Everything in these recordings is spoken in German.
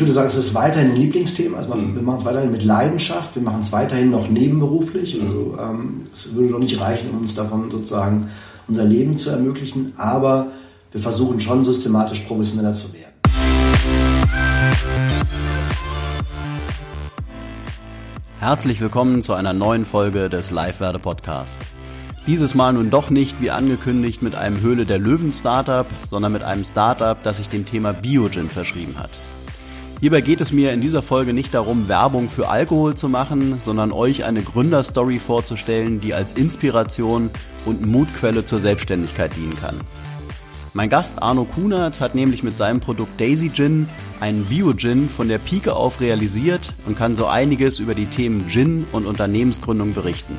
ich würde sagen, es ist weiterhin ein Lieblingsthema. Also mhm. Wir machen es weiterhin mit Leidenschaft. Wir machen es weiterhin noch nebenberuflich. Mhm. Also ähm, es würde noch nicht reichen, um uns davon sozusagen unser Leben zu ermöglichen. Aber wir versuchen schon systematisch professioneller zu werden. Herzlich willkommen zu einer neuen Folge des Live-Werde Podcast. Dieses Mal nun doch nicht wie angekündigt mit einem Höhle der Löwen Startup, sondern mit einem Startup, das sich dem Thema Biogen verschrieben hat. Hierbei geht es mir in dieser Folge nicht darum, Werbung für Alkohol zu machen, sondern euch eine Gründerstory vorzustellen, die als Inspiration und Mutquelle zur Selbstständigkeit dienen kann. Mein Gast Arno Kunert hat nämlich mit seinem Produkt Daisy Gin einen Bio-Gin von der Pike auf realisiert und kann so einiges über die Themen Gin und Unternehmensgründung berichten.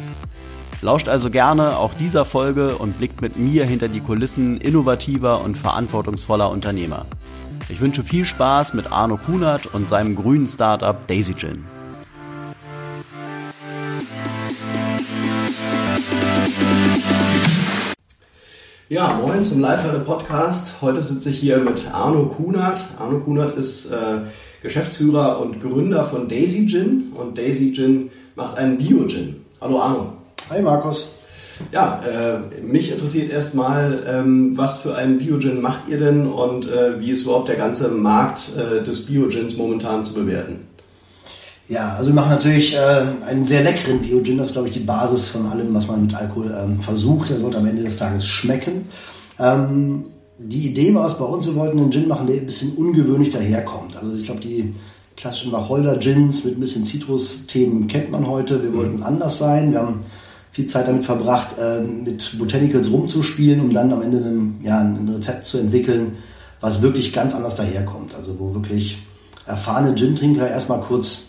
Lauscht also gerne auch dieser Folge und blickt mit mir hinter die Kulissen innovativer und verantwortungsvoller Unternehmer. Ich wünsche viel Spaß mit Arno Kunert und seinem grünen Startup Daisy Gin. Ja, moin zum live podcast Heute sitze ich hier mit Arno Kunert. Arno Kunert ist äh, Geschäftsführer und Gründer von Daisy Gin und Daisy Gin macht einen Bio-Gin. Hallo Arno. Hi Markus. Ja, äh, mich interessiert erstmal, ähm, was für einen Biogin macht ihr denn und äh, wie ist überhaupt der ganze Markt äh, des Biogins momentan zu bewerten? Ja, also wir machen natürlich äh, einen sehr leckeren Biogin. Das ist, glaube ich, die Basis von allem, was man mit Alkohol ähm, versucht. Der sollte am Ende des Tages schmecken. Ähm, die Idee war es bei uns, wir wollten einen Gin machen, der ein bisschen ungewöhnlich daherkommt. Also ich glaube, die klassischen Wacholder-Gins mit ein bisschen Zitrus-Themen kennt man heute. Wir wollten mhm. anders sein. Wir haben viel Zeit damit verbracht, äh, mit Botanicals rumzuspielen, um dann am Ende ein, ja, ein Rezept zu entwickeln, was wirklich ganz anders daherkommt. Also wo wirklich erfahrene Gin-Trinker erstmal kurz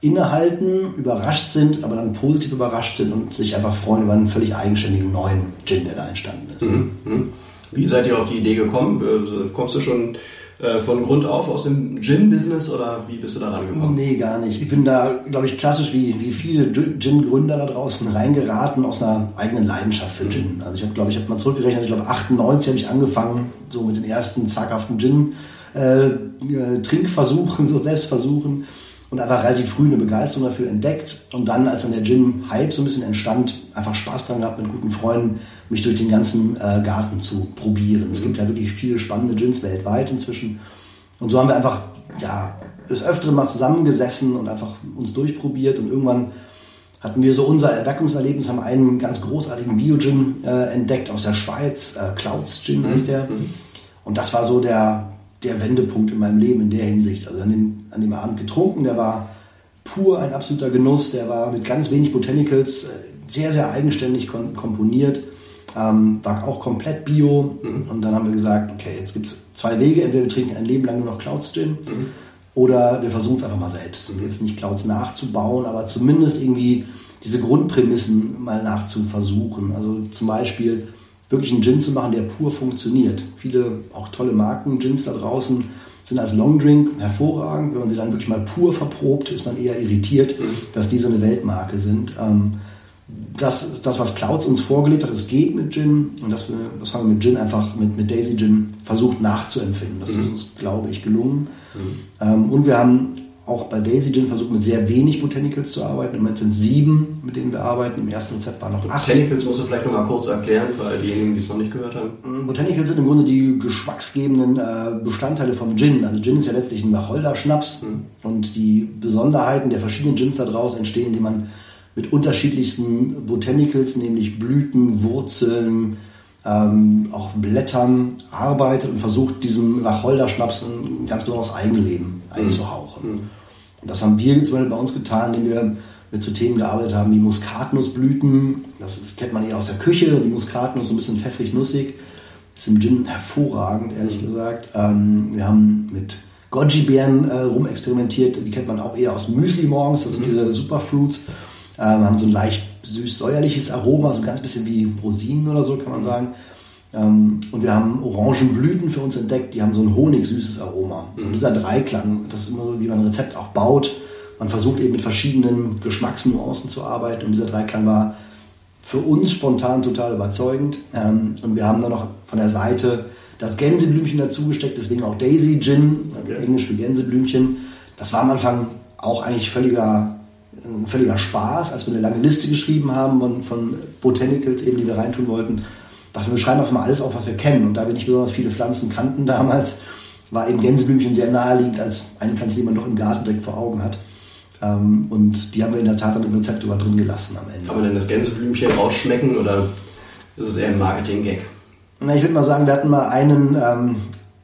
innehalten, überrascht sind, aber dann positiv überrascht sind und sich einfach freuen über einen völlig eigenständigen neuen Gin, der da entstanden ist. Mhm. mhm. Wie seid ihr auf die Idee gekommen? Äh, kommst du schon äh, von Grund auf aus dem Gin-Business oder wie bist du da rangekommen? Nee, gar nicht. Ich bin da, glaube ich, klassisch wie, wie viele Gin-Gründer da draußen reingeraten aus einer eigenen Leidenschaft für Gin. Also ich habe, glaube ich, habe mal zurückgerechnet, ich glaube 98 habe ich angefangen, so mit den ersten zaghaften Gin äh, äh, Trinkversuchen, so Selbstversuchen und einfach relativ früh eine Begeisterung dafür entdeckt und dann, als dann der Gin-Hype so ein bisschen entstand, einfach Spaß dran gehabt mit guten Freunden, mich durch den ganzen äh, Garten zu probieren. Es gibt ja wirklich viele spannende Gins weltweit inzwischen. Und so haben wir einfach, ja, des Öfteren mal zusammengesessen und einfach uns durchprobiert und irgendwann hatten wir so unser Erweckungserlebnis, haben einen ganz großartigen Bio-Gin äh, entdeckt aus der Schweiz, äh, Clouds Gin mhm. heißt der. Mhm. Und das war so der, der Wendepunkt in meinem Leben in der Hinsicht. Also an, den, an dem Abend getrunken, der war pur ein absoluter Genuss, der war mit ganz wenig Botanicals äh, sehr, sehr eigenständig komponiert ähm, war auch komplett bio. Mhm. Und dann haben wir gesagt, okay, jetzt gibt es zwei Wege. Entweder wir trinken ein Leben lang nur noch Clouds Gin mhm. oder wir versuchen es einfach mal selbst. Und jetzt nicht Clouds nachzubauen, aber zumindest irgendwie diese Grundprämissen mal nachzuversuchen. Also zum Beispiel wirklich einen Gin zu machen, der pur funktioniert. Viele auch tolle Marken, Gins da draußen, sind als Longdrink hervorragend. Wenn man sie dann wirklich mal pur verprobt, ist man eher irritiert, mhm. dass die so eine Weltmarke sind. Ähm, das ist das, was Clouds uns vorgelegt hat. Es geht mit Gin und das, das haben wir mit Gin einfach, mit, mit Daisy Gin versucht nachzuempfinden. Das mhm. ist uns, glaube ich, gelungen. Mhm. Ähm, und wir haben auch bei Daisy Gin versucht, mit sehr wenig Botanicals zu arbeiten. Im Moment sind sieben, mit denen wir arbeiten. Im ersten Rezept waren noch acht. Botanicals musst du vielleicht noch mal kurz erklären, für diejenigen, die es noch nicht gehört haben. Mm, Botanicals sind im Grunde die geschmacksgebenden äh, Bestandteile vom Gin. Also Gin ist ja letztlich ein Wacholder-Schnaps. Mhm. Und die Besonderheiten der verschiedenen Gins daraus entstehen, indem man mit unterschiedlichsten Botanicals, nämlich Blüten, Wurzeln, ähm, auch Blättern arbeitet und versucht, diesem Wacholder-Schnaps ein ganz besonderes Eigenleben einzuhauchen. Mhm. Und das haben wir jetzt bei uns getan, indem wir mit so Themen gearbeitet haben wie Muskatnussblüten. Das ist, kennt man eher aus der Küche, die Muskatnuss so ein bisschen pfeffrig-nussig. Ist im Gin hervorragend, ehrlich mhm. gesagt. Ähm, wir haben mit Goji-Beeren äh, rumexperimentiert. Die kennt man auch eher aus Müsli morgens. Das sind mhm. diese Superfruits. Ähm, haben so ein leicht süß-säuerliches Aroma, so ein ganz bisschen wie Rosinen oder so, kann man sagen. Ähm, und wir haben Orangenblüten für uns entdeckt, die haben so ein honigsüßes Aroma. Mhm. Und dieser Dreiklang, das ist immer so, wie man ein Rezept auch baut. Man versucht eben mit verschiedenen Geschmacksnuancen zu arbeiten und dieser Dreiklang war für uns spontan total überzeugend. Ähm, und wir haben dann noch von der Seite das Gänseblümchen dazugesteckt, deswegen auch Daisy Gin, okay. Englisch für Gänseblümchen. Das war am Anfang auch eigentlich völliger, ein völliger Spaß, als wir eine lange Liste geschrieben haben von, von Botanicals, eben, die wir reintun wollten. Dachten wir, schreiben einfach mal alles auf, was wir kennen. Und da wir nicht besonders viele Pflanzen kannten damals, war eben Gänseblümchen sehr naheliegend als eine Pflanze, die man doch im Garten direkt vor Augen hat. Ähm, und die haben wir in der Tat dann im Rezept sogar drin gelassen am Ende. Kann man denn das Gänseblümchen rausschmecken oder ist es eher ein Marketing-Gag? Na, ich würde mal sagen, wir hatten mal einen, ähm,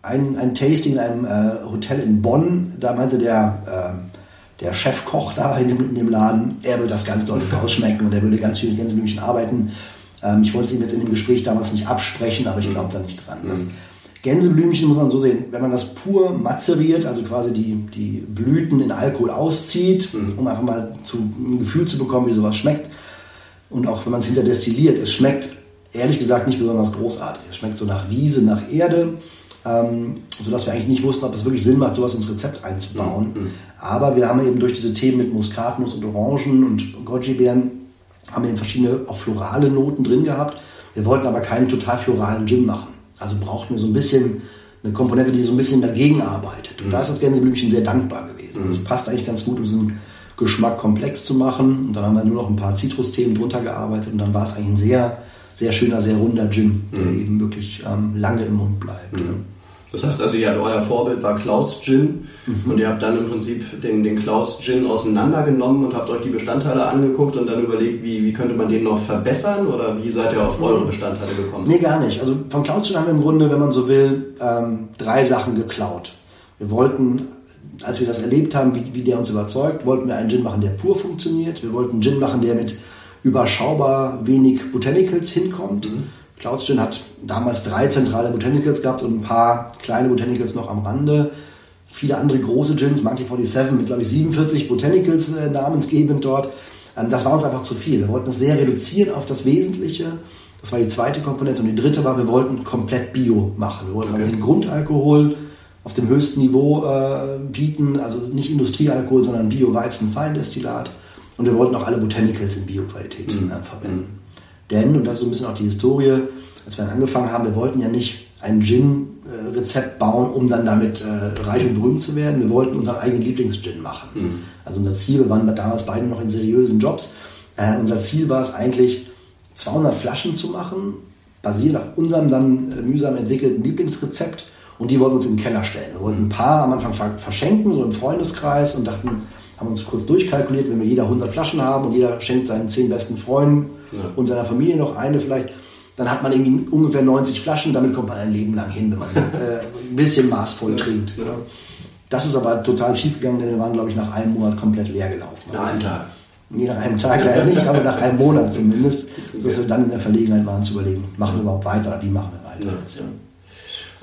ein, ein Tasting in einem äh, Hotel in Bonn. Da meinte der, äh, der Chefkoch da in dem, in dem Laden, er würde das ganz deutlich rausschmecken und er würde ganz viel mit Gänseblümchen arbeiten. Ähm, ich wollte es ihm jetzt in dem Gespräch damals nicht absprechen, aber ich glaube da nicht dran. Das, Gänseblümchen muss man so sehen, wenn man das pur mazeriert, also quasi die, die Blüten in Alkohol auszieht, mhm. um einfach mal zu, ein Gefühl zu bekommen, wie sowas schmeckt. Und auch wenn man es hinter destilliert, es schmeckt ehrlich gesagt nicht besonders großartig. Es schmeckt so nach Wiese, nach Erde, ähm, sodass wir eigentlich nicht wussten, ob es wirklich Sinn macht, sowas ins Rezept einzubauen. Mhm. Aber wir haben eben durch diese Themen mit Muskatnuss und Orangen und Goji-Beeren haben wir eben verschiedene auch florale Noten drin gehabt. Wir wollten aber keinen total floralen Gin machen. Also brauchten wir so ein bisschen eine Komponente, die so ein bisschen dagegen arbeitet. Und mhm. da ist das Gänseblümchen sehr dankbar gewesen. Mhm. Das passt eigentlich ganz gut, um so einen Geschmack komplex zu machen. Und dann haben wir nur noch ein paar Zitrusthemen drunter gearbeitet und dann war es eigentlich ein sehr, sehr schöner, sehr runder Gin, der mhm. eben wirklich ähm, lange im Mund bleibt. Mhm. Das heißt also, ihr, euer Vorbild war Klaus Gin mhm. und ihr habt dann im Prinzip den, den Klaus Gin auseinandergenommen und habt euch die Bestandteile angeguckt und dann überlegt, wie, wie könnte man den noch verbessern oder wie seid ihr auf eure mhm. Bestandteile gekommen? Nee, gar nicht. Also von Klaus Gin haben wir im Grunde, wenn man so will, ähm, drei Sachen geklaut. Wir wollten, als wir das erlebt haben, wie, wie der uns überzeugt, wollten wir einen Gin machen, der pur funktioniert. Wir wollten einen Gin machen, der mit überschaubar wenig Botanicals hinkommt. Mhm. Cloudstone hat damals drei zentrale Botanicals gehabt und ein paar kleine Botanicals noch am Rande. Viele andere große Gins, Monkey 47 mit, glaube ich, 47 Botanicals äh, namensgebend dort. Ähm, das war uns einfach zu viel. Wir wollten es sehr reduzieren auf das Wesentliche. Das war die zweite Komponente. Und die dritte war, wir wollten komplett Bio machen. Wir wollten okay. den Grundalkohol auf dem höchsten Niveau äh, bieten, also nicht Industriealkohol, sondern Bio-Weizen-Feindestillat. Und wir wollten auch alle Botanicals in Bio-Qualität mhm. äh, verwenden. Denn, und das ist so ein bisschen auch die Historie, als wir dann angefangen haben, wir wollten ja nicht ein Gin-Rezept bauen, um dann damit äh, reich und berühmt zu werden. Wir wollten unseren eigenen Lieblings-Gin machen. Mhm. Also unser Ziel, wir waren damals beide noch in seriösen Jobs, äh, unser Ziel war es eigentlich, 200 Flaschen zu machen, basierend auf unserem dann äh, mühsam entwickelten Lieblingsrezept. Und die wollten wir uns in den Keller stellen. Wir wollten ein paar am Anfang verschenken, so im Freundeskreis, und dachten, haben uns kurz durchkalkuliert, wenn wir jeder 100 Flaschen haben und jeder schenkt seinen zehn besten Freunden ja. und seiner Familie noch eine vielleicht, dann hat man irgendwie ungefähr 90 Flaschen, damit kommt man ein Leben lang hin, wenn man äh, ein bisschen maßvoll ja. trinkt. Ja. Das ist aber total schief gegangen, denn wir waren, glaube ich, nach einem Monat komplett leer gelaufen. Nach einem Tag. Nee, nach einem Tag leider nicht, aber nach einem Monat zumindest, sodass wir dann in der Verlegenheit waren zu überlegen, machen wir überhaupt weiter oder wie machen wir weiter. Jetzt,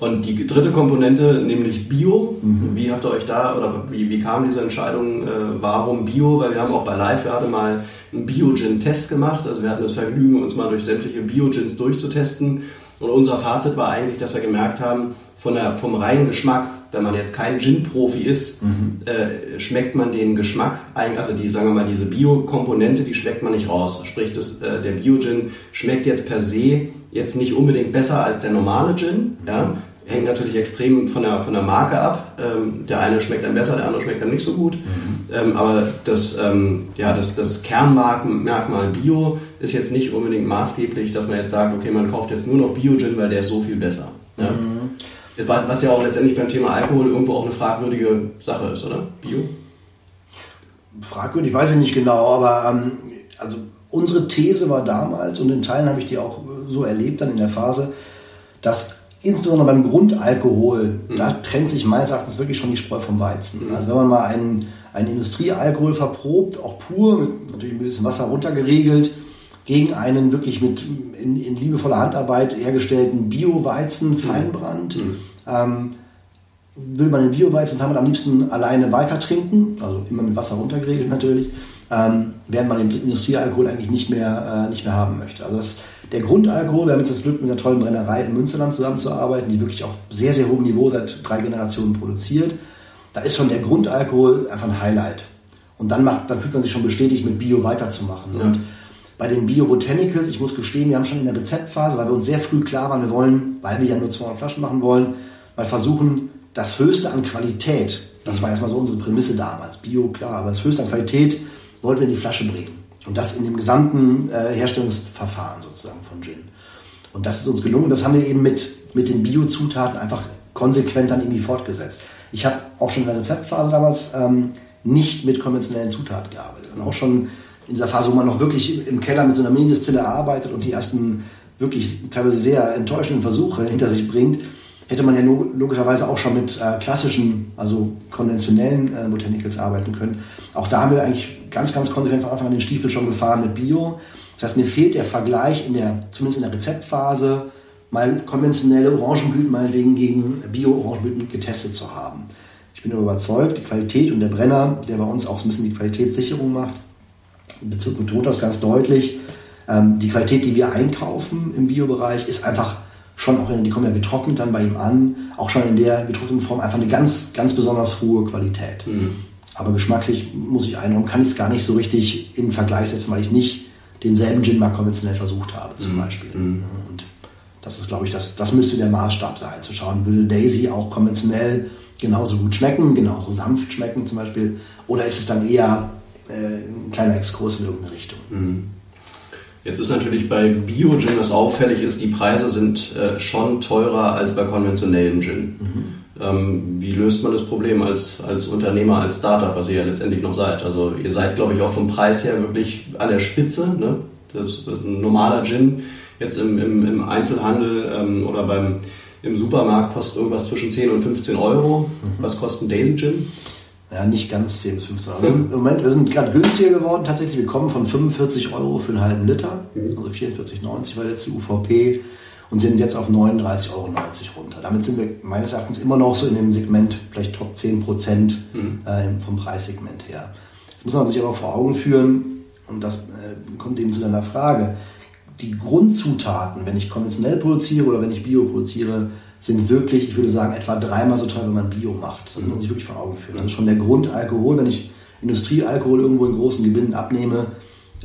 und die dritte Komponente, nämlich Bio, mhm. wie habt ihr euch da oder wie, wie kam diese Entscheidung, äh, warum Bio? Weil wir haben auch bei Live gerade mal einen Bio-Gin-Test gemacht. Also wir hatten das Vergnügen, uns mal durch sämtliche Bio-Gins durchzutesten. Und unser Fazit war eigentlich, dass wir gemerkt haben, von der, vom reinen Geschmack, wenn man jetzt kein Gin-Profi ist, mhm. äh, schmeckt man den Geschmack, also die, sagen wir mal, diese Bio-Komponente, die schmeckt man nicht raus. Sprich, das, äh, der Bio-Gin schmeckt jetzt per se jetzt nicht unbedingt besser als der normale Gin, ja, hängt natürlich extrem von der, von der Marke ab. Ähm, der eine schmeckt dann besser, der andere schmeckt dann nicht so gut. Mhm. Ähm, aber das, ähm, ja, das, das Kernmerkmal Bio ist jetzt nicht unbedingt maßgeblich, dass man jetzt sagt, okay, man kauft jetzt nur noch Bio-Gin, weil der ist so viel besser. Ja? Mhm. Was ja auch letztendlich beim Thema Alkohol irgendwo auch eine fragwürdige Sache ist, oder? Bio? Fragwürdig weiß ich nicht genau, aber ähm, also unsere These war damals, und in Teilen habe ich die auch so erlebt dann in der Phase, dass insbesondere beim Grundalkohol, mhm. da trennt sich meines Erachtens wirklich schon die Spreu vom Weizen. Mhm. Also wenn man mal einen, einen Industriealkohol verprobt, auch pur, mit natürlich ein bisschen Wasser runtergeregelt, gegen einen wirklich mit in, in liebevoller Handarbeit hergestellten Bio-Weizen, mhm. Feinbrand, mhm. ähm, würde man den Bio-Weizen damit am liebsten alleine weiter trinken, also immer mit Wasser runtergeregelt natürlich, ähm, während man den Industriealkohol eigentlich nicht mehr, äh, nicht mehr haben möchte. Also das der Grundalkohol, wir haben jetzt das Glück, mit einer tollen Brennerei in Münsterland zusammenzuarbeiten, die wirklich auf sehr, sehr hohem Niveau seit drei Generationen produziert. Da ist schon der Grundalkohol einfach ein Highlight. Und dann, macht, dann fühlt man sich schon bestätigt, mit Bio weiterzumachen. Ja. Und Bei den Bio-Botanicals, ich muss gestehen, wir haben schon in der Rezeptphase, weil wir uns sehr früh klar waren, wir wollen, weil wir ja nur 200 Flaschen machen wollen, mal versuchen, das Höchste an Qualität, das war erstmal so unsere Prämisse damals, Bio, klar, aber das Höchste an Qualität wollten wir in die Flasche bringen. Und das in dem gesamten äh, Herstellungsverfahren sozusagen von Gin. Und das ist uns gelungen. Das haben wir eben mit, mit den Bio-Zutaten einfach konsequent dann irgendwie fortgesetzt. Ich habe auch schon in der Rezeptphase damals ähm, nicht mit konventionellen Zutaten gearbeitet. Und auch schon in dieser Phase, wo man noch wirklich im Keller mit so einer Mini-Distille arbeitet und die ersten wirklich teilweise sehr enttäuschenden Versuche hinter sich bringt, hätte man ja logischerweise auch schon mit äh, klassischen, also konventionellen äh, Botanicals arbeiten können. Auch da haben wir eigentlich ganz, ganz konsequent von Anfang an den Stiefel schon gefahren mit Bio. Das heißt, mir fehlt der Vergleich in der, zumindest in der Rezeptphase, mal konventionelle Orangenblüten meinetwegen gegen Bio-Orangenblüten getestet zu haben. Ich bin überzeugt, die Qualität und der Brenner, der bei uns auch ein bisschen die Qualitätssicherung macht, betont das ganz deutlich. Ähm, die Qualität, die wir einkaufen im Biobereich, ist einfach schon auch, die kommen ja getrocknet dann bei ihm an, auch schon in der getrockneten Form einfach eine ganz, ganz besonders hohe Qualität. Mhm. Aber geschmacklich muss ich einräumen, kann ich es gar nicht so richtig in Vergleich setzen, weil ich nicht denselben Gin mal konventionell versucht habe, zum mhm. Beispiel. Mhm. Und das ist, glaube ich, das, das müsste der Maßstab sein, zu schauen, würde Daisy auch konventionell genauso gut schmecken, genauso sanft schmecken zum Beispiel, oder ist es dann eher äh, ein kleiner Exkurs in irgendeine Richtung. Mhm. Jetzt ist natürlich bei Bio-Gin, was auffällig ist, die Preise sind äh, schon teurer als bei konventionellem Gin. Mhm. Ähm, wie löst man das Problem als, als Unternehmer, als Startup, was ihr ja letztendlich noch seid? Also ihr seid, glaube ich, auch vom Preis her wirklich an der Spitze. Ne? Das ein normaler Gin jetzt im, im, im Einzelhandel ähm, oder beim, im Supermarkt kostet irgendwas zwischen 10 und 15 Euro. Mhm. Was kostet ein Daisy Gin? Ja, nicht ganz 10 bis 15 Euro. Also Im Moment, wir sind gerade günstiger geworden. Tatsächlich, wir kommen von 45 Euro für einen halben Liter, mhm. also 44,90 war jetzt die UVP und sind jetzt auf 39,90 Euro runter. Damit sind wir meines Erachtens immer noch so in dem Segment, vielleicht Top 10 Prozent mhm. äh, vom Preissegment her. Das muss man sich aber vor Augen führen, und das äh, kommt eben zu deiner Frage. Die Grundzutaten, wenn ich konventionell produziere oder wenn ich Bio produziere, sind wirklich, ich würde sagen, etwa dreimal so teuer, wenn man Bio macht. Das muss man sich wirklich vor Augen führen. Das ist schon der Grundalkohol. Wenn ich Industriealkohol irgendwo in großen Gewinnen abnehme,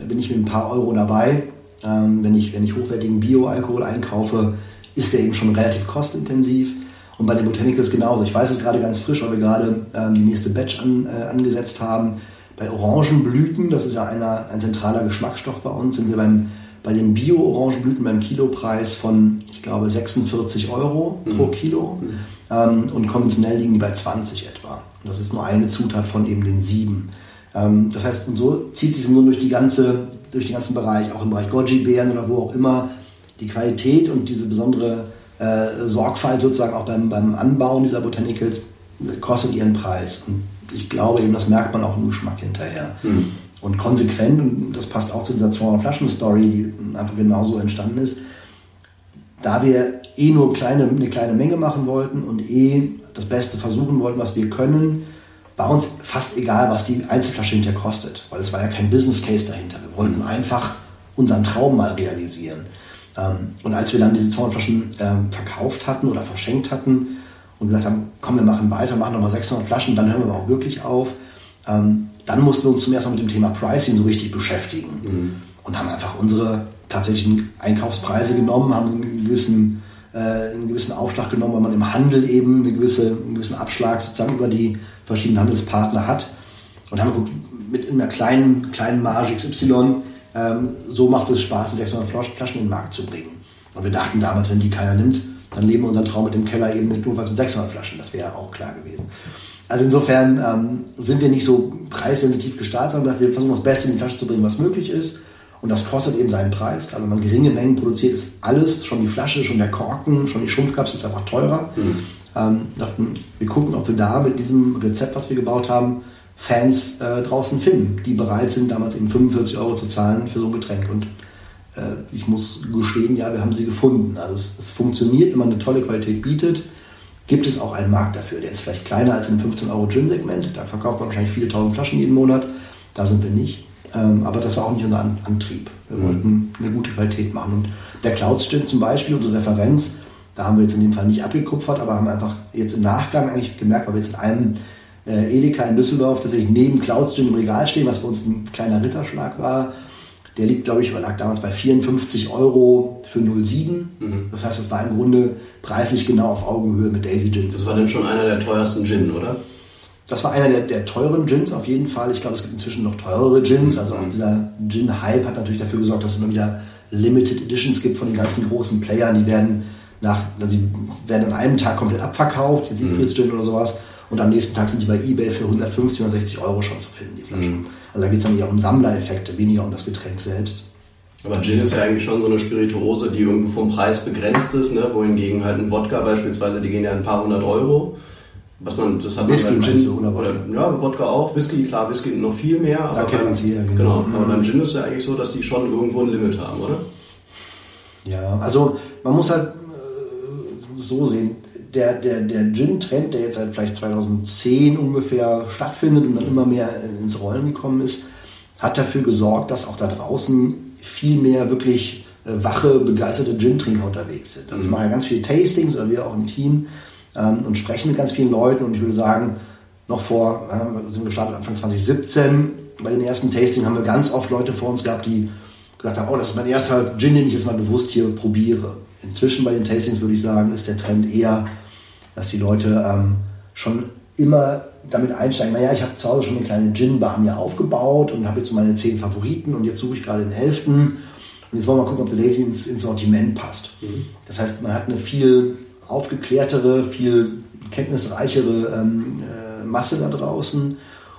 bin ich mit ein paar Euro dabei. Ähm, wenn, ich, wenn ich hochwertigen Bio-Alkohol einkaufe, ist der eben schon relativ kostintensiv. Und bei den Botanicals genauso. Ich weiß es gerade ganz frisch, weil wir gerade ähm, die nächste Batch an, äh, angesetzt haben. Bei Orangenblüten, das ist ja einer, ein zentraler Geschmacksstoff bei uns, sind wir beim bei den Bio-Orangenblüten beim Kilopreis von, ich glaube, 46 Euro mhm. pro Kilo. Mhm. Ähm, und konventionell liegen die bei 20 etwa. Und das ist nur eine Zutat von eben den sieben. Ähm, das heißt, und so zieht sich nur durch, die ganze, durch den ganzen Bereich, auch im Bereich Goji-Beeren oder wo auch immer, die Qualität und diese besondere äh, Sorgfalt sozusagen auch beim, beim Anbauen dieser Botanicals kostet ihren Preis. Und ich glaube eben, das merkt man auch im Geschmack hinterher. Mhm und konsequent, und das passt auch zu dieser 200 Flaschen Story, die einfach genauso entstanden ist, da wir eh nur kleine, eine kleine Menge machen wollten und eh das Beste versuchen wollten, was wir können, war uns fast egal, was die Einzelflasche hinterher kostet, weil es war ja kein Business Case dahinter. Wir wollten einfach unseren Traum mal realisieren. Ähm, und als wir dann diese 200 Flaschen ähm, verkauft hatten oder verschenkt hatten und gesagt haben, komm, wir machen weiter, machen nochmal 600 Flaschen, dann hören wir auch wirklich auf, ähm, dann mussten wir uns zum ersten Mal mit dem Thema Pricing so richtig beschäftigen mhm. und haben einfach unsere tatsächlichen Einkaufspreise genommen, haben einen gewissen, äh, einen gewissen Aufschlag genommen, weil man im Handel eben eine gewisse, einen gewissen Abschlag sozusagen über die verschiedenen Handelspartner hat und haben geguckt, mit einer kleinen, kleinen Marge XY, ähm, so macht es Spaß, 600 Flaschen in den Markt zu bringen. Und wir dachten damals, wenn die keiner nimmt, dann leben wir unseren Traum mit dem Keller eben nicht nur mit 600 Flaschen. Das wäre auch klar gewesen. Also insofern ähm, sind wir nicht so preissensitiv gestartet, sondern wir versuchen das Beste in die Flasche zu bringen, was möglich ist. Und das kostet eben seinen Preis. Gerade wenn man geringe Mengen produziert, ist alles, schon die Flasche, schon der Korken, schon die Schrumpfkapsel ist einfach teurer. Mhm. Ähm, dachten, wir gucken, ob wir da mit diesem Rezept, was wir gebaut haben, Fans äh, draußen finden, die bereit sind, damals eben 45 Euro zu zahlen für so ein Getränk. Und äh, ich muss gestehen, ja, wir haben sie gefunden. Also es, es funktioniert, wenn man eine tolle Qualität bietet gibt es auch einen Markt dafür. Der ist vielleicht kleiner als im 15 Euro Gin-Segment. Da verkauft man wahrscheinlich viele tausend Flaschen jeden Monat. Da sind wir nicht. Ähm, aber das war auch nicht unser Antrieb. Wir mhm. wollten eine gute Qualität machen. Und der Clouds Gin zum Beispiel, unsere Referenz, da haben wir jetzt in dem Fall nicht abgekupfert, aber haben einfach jetzt im Nachgang eigentlich gemerkt, weil wir jetzt in einem äh, Edeka in Düsseldorf tatsächlich neben Clouds Gin im Regal stehen, was für uns ein kleiner Ritterschlag war, Der liegt, glaube ich, lag damals bei 54 Euro für 07. Mhm. Das heißt, das war im Grunde preislich genau auf Augenhöhe mit Daisy Gin. Das war dann schon einer der teuersten Gin, oder? Das war einer der, der teuren Gins auf jeden Fall. Ich glaube, es gibt inzwischen noch teurere Gins. Also auch dieser Gin-Hype hat natürlich dafür gesorgt, dass es immer wieder Limited Editions gibt von den ganzen großen Playern. Die werden nach, also die werden an einem Tag komplett abverkauft, jetzt Siegfrieds Gin oder sowas. Und am nächsten Tag sind die bei eBay für 150, 160 Euro schon zu finden, die Flaschen. Mhm. Also da geht es dann eher um Sammlereffekte, weniger um das Getränk selbst. Aber Gin ist ja eigentlich schon so eine Spirituose, die irgendwo vom Preis begrenzt ist, ne? wohingegen halt ein Wodka beispielsweise, die gehen ja ein paar hundert Euro. Was man, das hat Whisky man Gin, du, oder, oder Ja, Wodka auch, Whisky, klar, Whisky noch viel mehr. Da kennt man sie ja, genau. genau. Aber mhm. beim Gin ist ja eigentlich so, dass die schon irgendwo ein Limit haben, oder? Ja, also man muss halt äh, so sehen, der, der, der Gin-Trend, der jetzt seit vielleicht 2010 ungefähr stattfindet und dann immer mehr ins Rollen gekommen ist, hat dafür gesorgt, dass auch da draußen viel mehr wirklich äh, wache, begeisterte Gin-Trinker unterwegs sind. Also ich mhm. mache ja ganz viele Tastings oder wir auch im Team ähm, und sprechen mit ganz vielen Leuten und ich würde sagen, noch vor, äh, sind wir gestartet Anfang 2017, bei den ersten Tastings haben wir ganz oft Leute vor uns gehabt, die gesagt haben, oh, das ist mein erster Gin, den ich jetzt mal bewusst hier probiere. Inzwischen bei den Tastings würde ich sagen, ist der Trend eher, dass die Leute ähm, schon immer damit einsteigen, naja, ich habe zu Hause schon eine kleine Gin-Bar mir aufgebaut und habe jetzt meine zehn Favoriten und jetzt suche ich gerade den elften und jetzt wollen wir mal gucken, ob der Lazy ins, ins Sortiment passt. Mhm. Das heißt, man hat eine viel aufgeklärtere, viel kenntnisreichere ähm, äh, Masse da draußen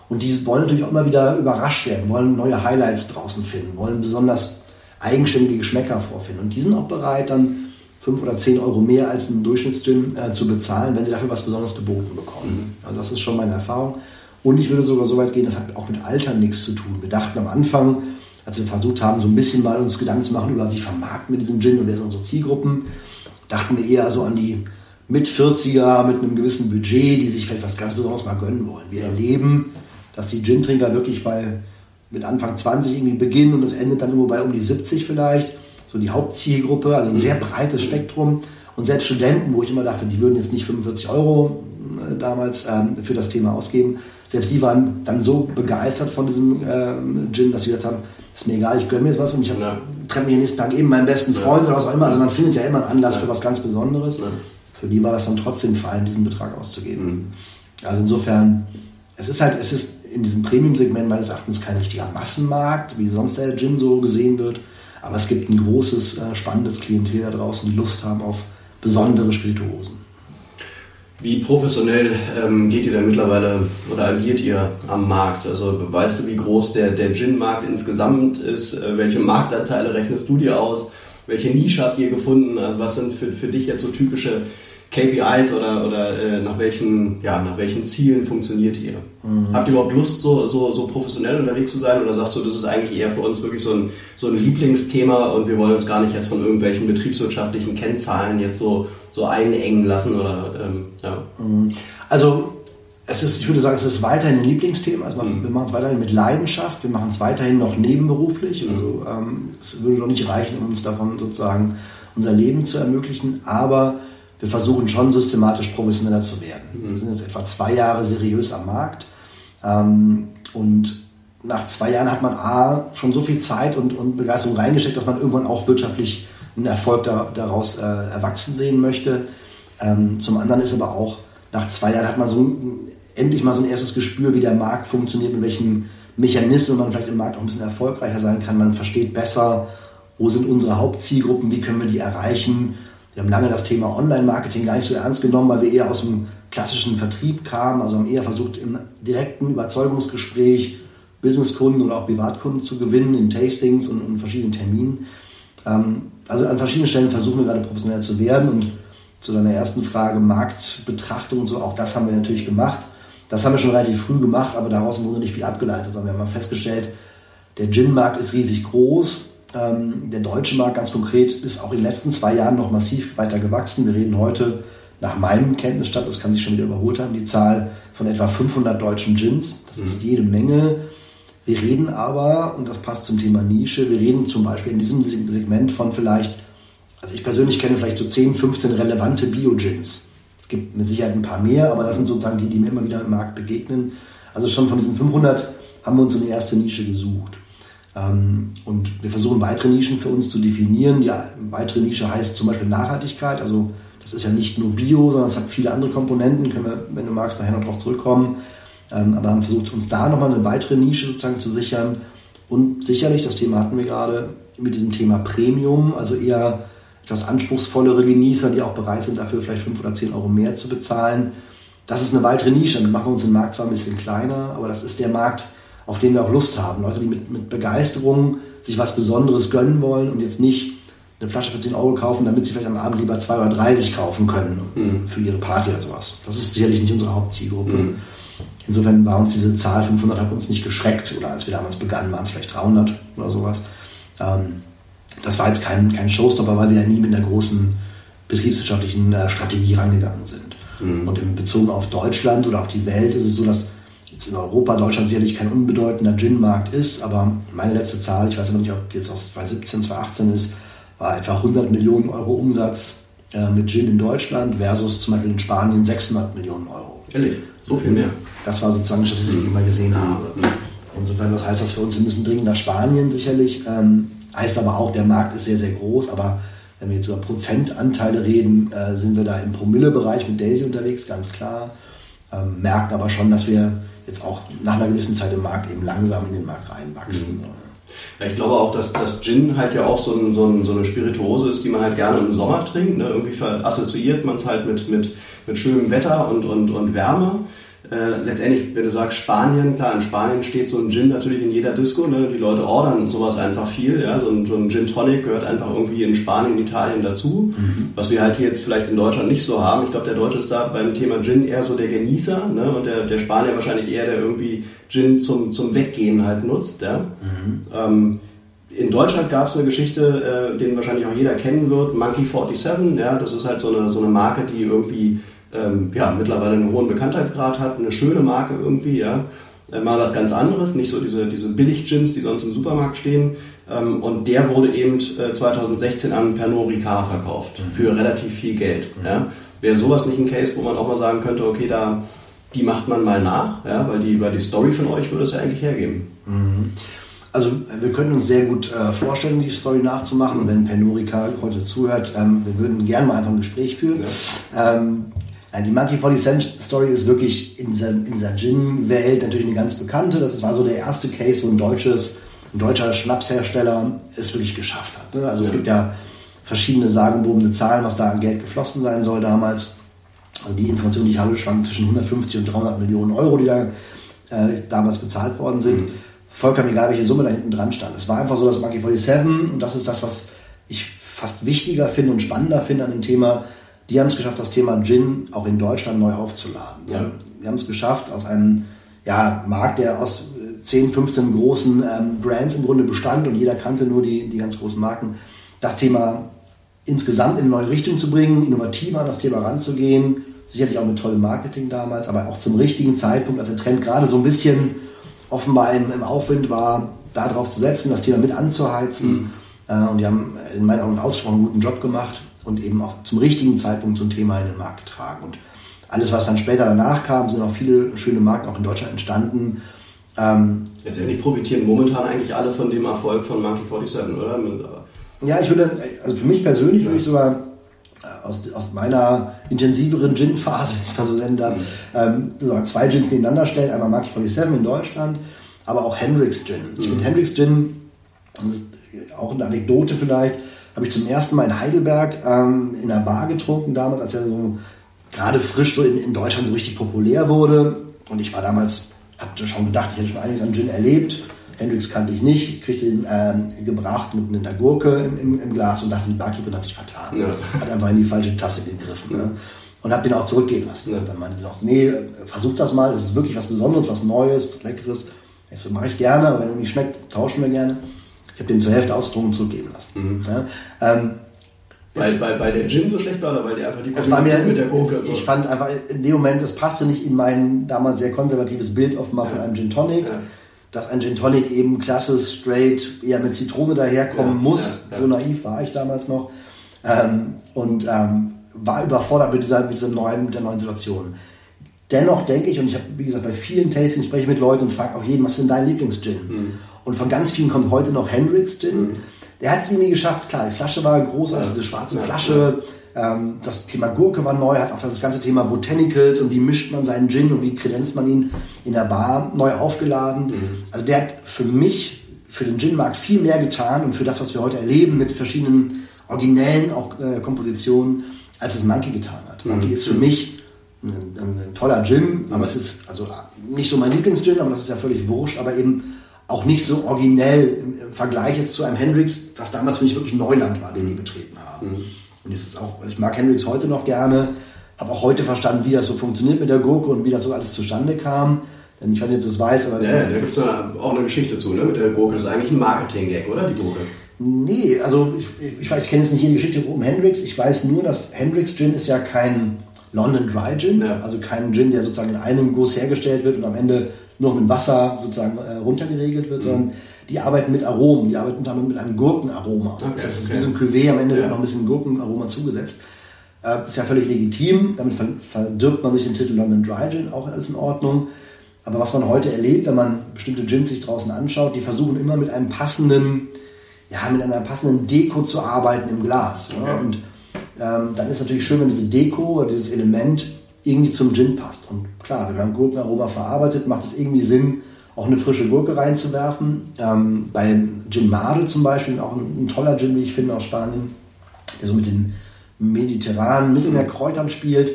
und die wollen natürlich auch immer wieder überrascht werden, wollen neue Highlights draußen finden, wollen besonders eigenständige Geschmäcker vorfinden. Und die sind auch bereit, dann 5 oder 10 Euro mehr als ein Durchschnittsdünn äh, zu bezahlen, wenn sie dafür was Besonderes geboten bekommen. Mhm. Also das ist schon meine Erfahrung. Und ich würde sogar so weit gehen, das hat auch mit Alter nichts zu tun. Wir dachten am Anfang, als wir versucht haben, so ein bisschen mal uns Gedanken zu machen über, wie vermarkten wir diesen Gin und wer sind unsere Zielgruppen, dachten wir eher so an die mit 40er mit einem gewissen Budget, die sich vielleicht was ganz Besonderes mal gönnen wollen. Wir erleben, dass die Gin-Trinker wirklich bei mit Anfang 20 irgendwie beginnen und das endet dann nur bei um die 70 vielleicht. So die Hauptzielgruppe, also ein sehr breites Spektrum. Und selbst Studenten, wo ich immer dachte, die würden jetzt nicht 45 Euro äh, damals ähm, für das Thema ausgeben, selbst die waren dann so begeistert von diesem ähm, Gin, dass sie gesagt haben, ist mir egal, ich gönne mir jetzt was und ich ja. treffe mich den nächsten Tag eben meinen besten Freund ja. oder was auch immer. Also man findet ja immer einen Anlass ja. für was ganz Besonderes. Für die war das dann trotzdem fein, diesen Betrag auszugeben. Mhm. Also insofern, es ist halt, es ist in diesem Premium-Segment meines Erachtens kein richtiger Massenmarkt, wie sonst der Gin so gesehen wird. Aber es gibt ein großes, äh, spannendes Klientel da draußen, die Lust haben auf besondere Spirituosen. Wie professionell ähm, geht ihr da mittlerweile oder agiert ihr am Markt? Also weißt du, wie groß der, der Gin-Markt insgesamt ist? Äh, welche Marktanteile rechnest du dir aus? Welche Nische habt ihr gefunden? Also was sind für, für dich jetzt so typische KPIs oder, oder äh, nach, welchen, ja, nach welchen Zielen funktioniert ihr? Mhm. Habt ihr überhaupt Lust, so, so, so professionell unterwegs zu sein oder sagst du, das ist eigentlich eher für uns wirklich so ein, so ein Lieblingsthema und wir wollen uns gar nicht jetzt von irgendwelchen betriebswirtschaftlichen Kennzahlen jetzt so, so einengen lassen? Oder, ähm, ja. Mhm. Also es ist, ich würde sagen, es ist weiterhin ein Lieblingsthema. Also mhm. Wir machen es weiterhin mit Leidenschaft, wir machen es weiterhin noch nebenberuflich. Mhm. Also ähm, es würde noch nicht reichen, um uns davon sozusagen unser Leben zu ermöglichen, aber wir versuchen schon systematisch professioneller zu werden. Mhm. Wir sind jetzt etwa zwei Jahre seriös am Markt ähm, und nach zwei Jahren hat man A, schon so viel Zeit und, und Begeisterung reingesteckt, dass man irgendwann auch wirtschaftlich einen Erfolg da, daraus äh, erwachsen sehen möchte. Ähm, zum anderen ist aber auch, nach zwei Jahren hat man so ein, endlich mal so ein erstes Gespür, wie der Markt funktioniert, mit welchen Mechanismen man vielleicht im Markt auch ein bisschen erfolgreicher sein kann. Man versteht besser, wo sind unsere Hauptzielgruppen, wie können wir die erreichen wir haben lange das Thema Online-Marketing gar nicht so ernst genommen, weil wir eher aus dem klassischen Vertrieb kamen, also haben eher versucht, im direkten Überzeugungsgespräch Businesskunden oder auch Privatkunden zu gewinnen, in Tastings und, in verschiedenen Terminen. Ähm, also an verschiedenen Stellen versuchen wir gerade professionell zu werden und zu deiner ersten Frage, Marktbetrachtung und so, auch das haben wir natürlich gemacht. Das haben wir schon relativ früh gemacht, aber daraus wurde nicht viel abgeleitet. Wir haben festgestellt, der Gin-Markt ist riesig groß, der deutsche Markt ganz konkret ist auch in den letzten zwei Jahren noch massiv weiter gewachsen. Wir reden heute nach meinem Kenntnisstand, das kann sich schon wieder überholt haben, die Zahl von etwa 500 deutschen Gins. Das mhm. ist jede Menge. Wir reden aber, und das passt zum Thema Nische, wir reden zum Beispiel in diesem Segment von vielleicht, also ich persönlich kenne vielleicht so 10, 15 relevante Bio-Gins. Es gibt mit Sicherheit ein paar mehr, aber das sind sozusagen die, die mir immer wieder im Markt begegnen. Also schon von diesen 500 haben wir uns eine erste Nische gesucht. Ähm, und wir versuchen weitere Nischen für uns zu definieren. Ja, weitere Nische heißt zum Beispiel Nachhaltigkeit. Also das ist ja nicht nur Bio, sondern es hat viele andere Komponenten. Können wir, wenn du magst, nachher noch darauf zurückkommen. Ähm, aber haben versucht, uns da nochmal eine weitere Nische sozusagen zu sichern. Und sicherlich, das Thema hatten wir gerade, mit diesem Thema Premium, also eher etwas anspruchsvollere Genießer, die auch bereit sind, dafür vielleicht 5 oder 10 Euro mehr zu bezahlen. Das ist eine weitere Nische. Dann machen wir uns den Markt zwar ein bisschen kleiner, aber das ist der Markt, auf den wir auch Lust haben. Leute, die mit, mit Begeisterung sich was Besonderes gönnen wollen und jetzt nicht eine Flasche für 10 Euro kaufen, damit sie vielleicht am Abend lieber 2 oder 30 kaufen können mhm. für ihre Party oder sowas. Das ist sicherlich nicht unsere Hauptzielgruppe. Mhm. Insofern war uns diese Zahl 500 hat uns nicht geschreckt oder als wir damals begannen, waren es vielleicht 300 oder sowas. Ähm, das war jetzt kein, kein Showstopper, weil wir ja nie mit einer großen betriebswirtschaftlichen äh, Strategie rangegangen sind. Mhm. Und in Bezug auf Deutschland oder auf die Welt ist es so, dass jetzt in Europa Deutschland sicherlich kein unbedeutender Gin-Markt ist, aber meine letzte Zahl, ich weiß noch nicht, ob jetzt aus 2017, 2018 ist, war etwa 100 Millionen Euro Umsatz äh, mit Gin in Deutschland versus zum Beispiel in Spanien 600 Millionen Euro. Ehrlich? So viel mehr? Das war sozusagen eine Statistik, die ich mal gesehen mhm. habe. Insofern, was heißt das für uns? Wir müssen dringend nach Spanien sicherlich. Ähm, heißt aber auch, der Markt ist sehr, sehr groß, aber wenn wir jetzt über Prozentanteile reden, äh, sind wir da im Promille-Bereich mit Daisy unterwegs, ganz klar. Ähm, merken aber schon, dass wir jetzt auch nach einer gewissen Zeit im Markt eben langsam in den Markt reinwachsen. Mhm. Ja, ich glaube auch, dass das Gin halt ja auch so, ein, so, ein, so, eine Spirituose ist, die man halt gerne im Sommer trinkt. Ne? Irgendwie assoziiert man es halt mit, mit, mit schönem Wetter und, und, und Wärme. Äh, letztendlich, wenn du sagst Spanien, klar, in Spanien steht so ein Gin natürlich in jeder Disco, ne? die Leute ordern sowas einfach viel, ja? so, ein, so ein Gin Tonic gehört einfach irgendwie in Spanien, in Italien dazu, mhm. was wir halt hier jetzt vielleicht in Deutschland nicht so haben. Ich glaube, der Deutsche ist da beim Thema Gin eher so der Genießer ne? und der, der Spanier wahrscheinlich eher der irgendwie Gin zum, zum Weggehen halt nutzt. Ja? Mhm. Ähm, in Deutschland gab es eine Geschichte, äh, den wahrscheinlich auch jeder kennen wird, Monkey 47, ja, das ist halt so eine, so eine Marke, die irgendwie ähm, ja, mittlerweile einen hohen Bekanntheitsgrad hat, eine schöne Marke irgendwie, ja. Äh, mal was ganz anderes, nicht so diese, diese Billig-Gins, die sonst im Supermarkt stehen. Ähm, und der wurde eben äh, 2016 an Pernod Ricard verkauft mhm. für relativ viel Geld. Mhm. Ja. Wäre sowas nicht ein Case, wo man auch mal sagen könnte, okay, da die macht man mal nach, ja, weil, die, weil die Story von euch würde es ja eigentlich hergeben. Mhm. Also wir können uns sehr gut äh, vorstellen, die Story nachzumachen. Und wenn Pernod Ricard heute zuhört, ähm, wir würden gerne mal einfach ein Gespräch führen. Ja. Ähm, die Monkey 47 Story ist wirklich in dieser, in dieser Gin-Welt natürlich eine ganz bekannte. Das war so der erste Case, wo ein deutsches, ein deutscher Schnapshersteller es wirklich geschafft hat. Ne? Also ja. es gibt ja verschiedene sagenwobende Zahlen, was da an Geld geflossen sein soll damals. Also die Information, die ich habe, schwankt zwischen 150 und 300 Millionen Euro, die da äh, damals bezahlt worden sind. Mhm. Vollkommen egal, welche Summe da hinten dran stand. Es war einfach so, dass Monkey 47, und das ist das, was ich fast wichtiger finde und spannender finde an dem Thema, die haben es geschafft, das Thema Gin auch in Deutschland neu aufzuladen. Ja. Wir haben es geschafft, aus einem ja, Markt, der aus 10, 15 großen ähm, Brands im Grunde bestand und jeder kannte nur die, die ganz großen Marken, das Thema insgesamt in eine neue Richtung zu bringen, innovativer an das Thema ranzugehen, sicherlich auch mit tollem Marketing damals, aber auch zum richtigen Zeitpunkt, als der Trend gerade so ein bisschen offenbar im, im Aufwind war, darauf zu setzen, das Thema mit anzuheizen. Mhm. Äh, und die haben in meinen Augen einen ausgesprochen guten Job gemacht und eben auch zum richtigen Zeitpunkt so ein Thema in den Markt getragen. Und alles, was dann später danach kam, sind auch viele schöne Marken auch in Deutschland entstanden. Ähm, die profitieren momentan eigentlich alle von dem Erfolg von Monkey 47, oder? Ja, ich würde, also für mich persönlich würde ich sogar äh, aus, aus meiner intensiveren Gin-Phase, wenn ich es mal so nennen darf, mhm. ähm, zwei Gins nebeneinander stellen. Einmal Monkey 47 in Deutschland, aber auch Hendrix Gin. Ich mhm. finde Hendrix Gin, auch eine Anekdote vielleicht, habe ich zum ersten Mal in Heidelberg ähm, in einer Bar getrunken, damals, als er so gerade frisch so in, in, Deutschland so richtig populär wurde. Und ich war damals, hatte schon gedacht, ich hätte schon einiges an Gin erlebt. Hendrix kannte ich nicht, kriegte ihn ähm, gebracht mit einer Gurke im, im, im, Glas und dachte, die Barkeeper hat sich vertan. Ja. Hat einfach in die falsche Tasse gegriffen. Ne? Und habe den auch zurückgehen lassen. Ja. Dann meinte sie auch, nee, versuch das mal, es ist wirklich was Besonderes, was Neues, was Leckeres. Ich so, mache ich gerne, aber wenn er nicht schmeckt, tauschen wir gerne. Ich habe den zur Hälfte ausgetrunken und zurückgeben lassen. Mhm. Ja, ähm, weil, weil, weil der Gin so schlecht war oder weil der einfach die Kombination mit der Coke so. Ich fand einfach in dem Moment, es passte nicht in mein damals sehr konservatives Bild offenbar ja. von einem Gin Tonic. Ja. Dass ein Gin Tonic eben klassisch, straight, eher mit Zitrone daherkommen ja. muss. So naiv war ich damals noch. Ähm, und ähm, war überfordert mit dieser, mit dieser neuen, mit der neuen Situation. Dennoch denke ich, und ich habe, wie gesagt, bei vielen Tastings spreche ich mit Leuten und frage auch jeden, was ist denn dein Lieblingsgin? Mhm. Und von ganz vielen kommt heute noch Hendrix Gin. Mhm. Der hat es irgendwie geschafft, klar, die Flasche war großartig, diese schwarze Flasche. Ähm, das Thema Gurke war neu, hat auch das ganze Thema Botanicals und wie mischt man seinen Gin und wie kredenzt man ihn in der Bar neu aufgeladen. Mhm. Also der hat für mich, für den Gin-Markt viel mehr getan und für das, was wir heute erleben mit verschiedenen originellen auch, äh, Kompositionen, als es Monkey getan hat. Mhm. Monkey ist für mich ein, ein, toller Gin, aber es ist also nicht so mein Lieblingsgin, aber das ist ja völlig wurscht, aber eben auch nicht so originell im Vergleich jetzt zu einem Hendrix, was damals für mich wirklich Neuland war, den die betreten haben. Mhm. Und jetzt ist auch, also ich mag Hendrix heute noch gerne, habe auch heute verstanden, wie das so funktioniert mit der Gurke und wie das so alles zustande kam. Denn ich weiß nicht, ob du es weißt, aber. Ja, da gibt es auch eine Geschichte zu, ne? Mit der Gurke. Das ist eigentlich ein Marketing-Gag, oder? Die Gurke. Nee, also ich, ich, ich kenne jetzt nicht die Geschichte um Hendrix. Ich weiß nur, dass Hendrix Gin ist ja kein London Dry Gin, ja. also kein Gin, der sozusagen in einem Guss hergestellt wird und am Ende nur mit Wasser sozusagen äh, runtergeregelt wird, mhm. sondern die arbeiten mit Aromen, die arbeiten damit mit einem Gurkenaroma. Okay, das heißt, okay. wie so ein Cuvée, am Ende ja. wird noch ein bisschen Gurkenaroma zugesetzt. Äh, ist ja völlig legitim, damit verdirbt man sich den Titel London Dry Gin, auch alles in Ordnung. Aber was man heute erlebt, wenn man bestimmte Gins sich draußen anschaut, die versuchen immer mit einem passenden, ja, mit einer passenden Deko zu arbeiten im Glas. Okay. Ja? Und ähm, dann ist natürlich schön, wenn diese Deko oder dieses Element irgendwie zum Gin passt. Und klar, wenn man Gurkenaroma verarbeitet, macht es irgendwie Sinn, auch eine frische Gurke reinzuwerfen. Ähm, beim Gin Made zum Beispiel, auch ein, ein, toller Gin, wie ich finde, aus Spanien, der so mit den mediterranen Mittelmeerkräutern spielt.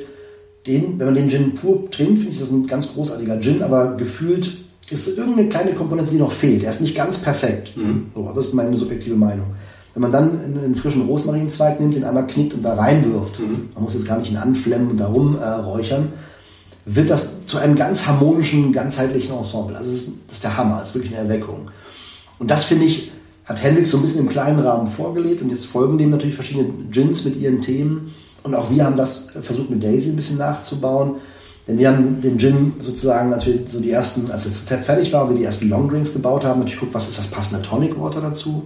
Den, wenn man den Gin pur trinkt, finde ich das ein ganz großartiger Gin, aber gefühlt ist irgendeine kleine Komponente, die noch fehlt. Er ist nicht ganz perfekt. Mhm. So, aber das ist meine subjektive Meinung. Wenn man dann einen frischen Rosmarinzweig nimmt, den einmal knickt und da reinwirft, mhm. man muss jetzt gar nicht ihn anflemmen und da rumräuchern, äh, wird das zu einem ganz harmonischen, ganzheitlichen Ensemble. Also das ist, das ist der Hammer, das ist wirklich eine Erweckung. Und das finde ich, hat Hendrix so ein bisschen im kleinen Rahmen vorgelebt und jetzt folgen dem natürlich verschiedene Gins mit ihren Themen. Und auch wir haben das versucht mit Daisy ein bisschen nachzubauen. Denn wir haben den Gin sozusagen, als wir so die ersten, als das Set fertig war wir die ersten Longdrinks gebaut haben, natürlich guckt, was ist das passende Tonic Water dazu.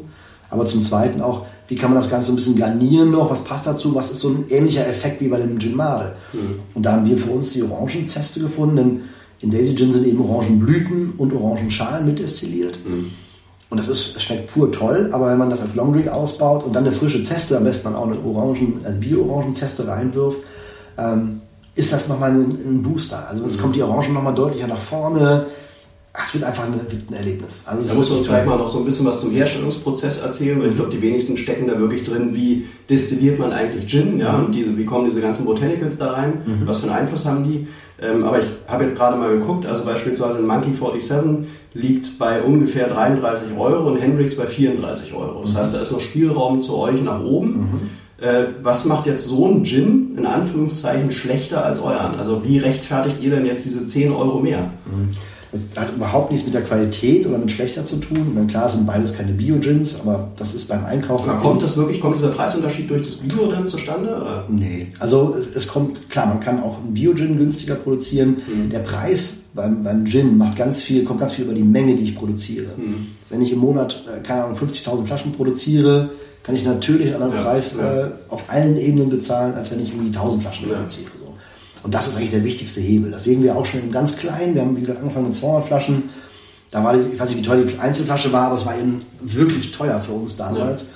Aber zum Zweiten auch, wie kann man das Ganze so ein bisschen garnieren noch, was passt dazu, was ist so ein ähnlicher Effekt wie bei dem Gin Mare. Mhm. Und da haben wir für uns die Orangenzeste gefunden, denn in Daisy Gin sind eben Orangenblüten und Orangenschalen mitdestilliert. Mhm. Und das ist, schmeckt pur toll, aber wenn man das als Longdrink ausbaut und dann eine frische Zeste, am besten auch eine Orangen, also Bio-Orangenzeste reinwirft, ähm, ist das nochmal ein, ein Booster. Also es mhm. kommt die Orangen nochmal deutlicher nach vorne, es wird einfach ein, wird ein Erlebnis. Also da muss man vielleicht mal noch so ein bisschen was zum Herstellungsprozess erzählen, weil ich glaube, die wenigsten stecken da wirklich drin, wie destilliert man eigentlich Gin, ja, und die, wie kommen diese ganzen Botanicals da rein, mhm. was für einen Einfluss haben die. Ähm, aber ich habe jetzt gerade mal geguckt, also beispielsweise ein Monkey 47 liegt bei ungefähr 33 Euro und Hendrix bei 34 Euro. Das mhm. heißt, da ist noch Spielraum zu euch nach oben. Mhm. Äh, was macht jetzt so ein Gin in Anführungszeichen schlechter als euren? Also wie rechtfertigt ihr denn jetzt diese 10 Euro mehr? Das hat überhaupt nichts mit der Qualität oder mit schlechter zu tun. Meine, klar sind beides keine Bio-Gins, aber das ist beim Einkaufen. Aber kommt das wirklich, kommt dieser Preisunterschied durch das Bio dann zustande? Oder? Nee, also es, es kommt, klar, man kann auch einen Bio-Gin günstiger produzieren. Mhm. Der Preis beim, beim Gin macht ganz viel, kommt ganz viel über die Menge, die ich produziere. Mhm. Wenn ich im Monat, äh, keine Ahnung, 50.000 Flaschen produziere, kann ich natürlich einen anderen ja, Preis ja. Äh, auf allen Ebenen bezahlen, als wenn ich irgendwie 1.000 Flaschen ja. produziere. Und das ist eigentlich der wichtigste Hebel. Das sehen wir auch schon im ganz Kleinen. Wir haben, wie gesagt, angefangen mit 200 Flaschen. Da war die, ich weiß nicht, wie teuer die Einzelflasche war, aber es war eben wirklich teuer für uns damals.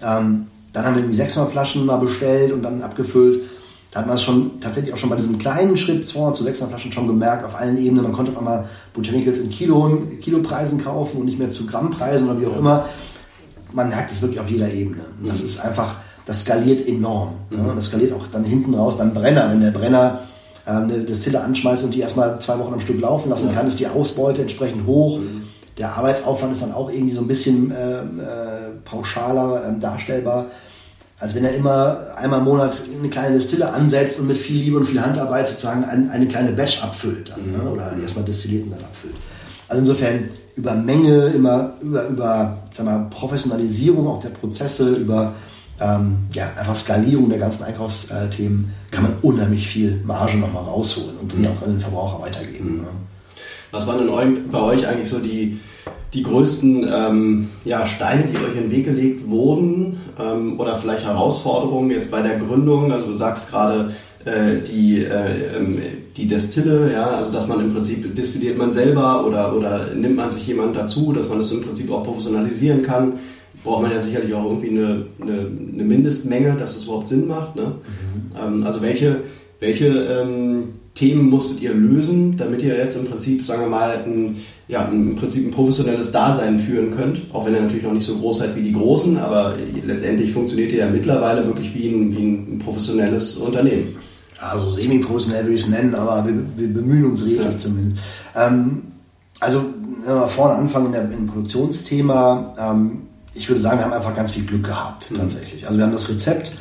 Ja. Ähm, dann haben wir irgendwie 600 Flaschen mal bestellt und dann abgefüllt. Da hat man es schon tatsächlich auch schon bei diesem kleinen Schritt 200 zu 600 Flaschen schon gemerkt, auf allen Ebenen. Man konnte auf einmal Botanicals in Kilo, Kilopreisen kaufen und nicht mehr zu Grammpreisen oder wie auch ja. immer. Man merkt es wirklich auf jeder Ebene. Das mhm. ist einfach, das skaliert enorm. Mhm. Ja, das skaliert auch dann hinten raus beim Brenner. Wenn der Brenner eine Destille anschmeißt und die erstmal zwei Wochen am Stück laufen lassen kann, ist die Ausbeute entsprechend hoch. Mhm. Der Arbeitsaufwand ist dann auch irgendwie so ein bisschen äh, äh, pauschaler äh, darstellbar, als wenn er immer einmal im Monat eine kleine Destille ansetzt und mit viel Liebe und viel Handarbeit sozusagen ein, eine kleine Batch abfüllt dann, ne? mhm. ne? oder erstmal destillierten dann abfüllt. Also insofern über Menge, immer über, über sag mal, Professionalisierung auch der Prozesse, über ähm, ja, einfach Skalierung der ganzen Einkaufsthemen kann man unheimlich viel Marge nochmal rausholen und die auch an den Verbraucher weitergeben. Mhm. Ne? Was waren denn bei euch eigentlich so die, die größten ähm, ja, Steine, die euch in den Weg gelegt wurden ähm, oder vielleicht Herausforderungen jetzt bei der Gründung? Also du sagst gerade, äh, die, äh, ähm, die Destille, ja, also dass man im Prinzip destilliert man selber oder, oder nimmt man sich jemand dazu, dass man das im Prinzip auch professionalisieren kann. Braucht man ja sicherlich auch irgendwie eine, eine, eine Mindestmenge, dass es überhaupt Sinn macht. Ne? Mhm. Ähm, also welche, welche ähm, Themen musstet ihr lösen, damit ihr jetzt im Prinzip, sagen wir mal, ein, ja, im Prinzip ein professionelles Dasein führen könnt, auch wenn ihr natürlich noch nicht so groß seid wie die Großen, aber letztendlich funktioniert ihr ja mittlerweile wirklich wie ein, wie ein professionelles Unternehmen. Also semi-professionell würde ich es nennen, aber wir, wir bemühen uns redlich ja. zumindest. Ähm, also wenn wir vorne anfangen in der, im Produktionsthema, ähm, ich würde sagen, wir haben einfach ganz viel Glück gehabt, mhm. tatsächlich. Also wir haben das Rezept,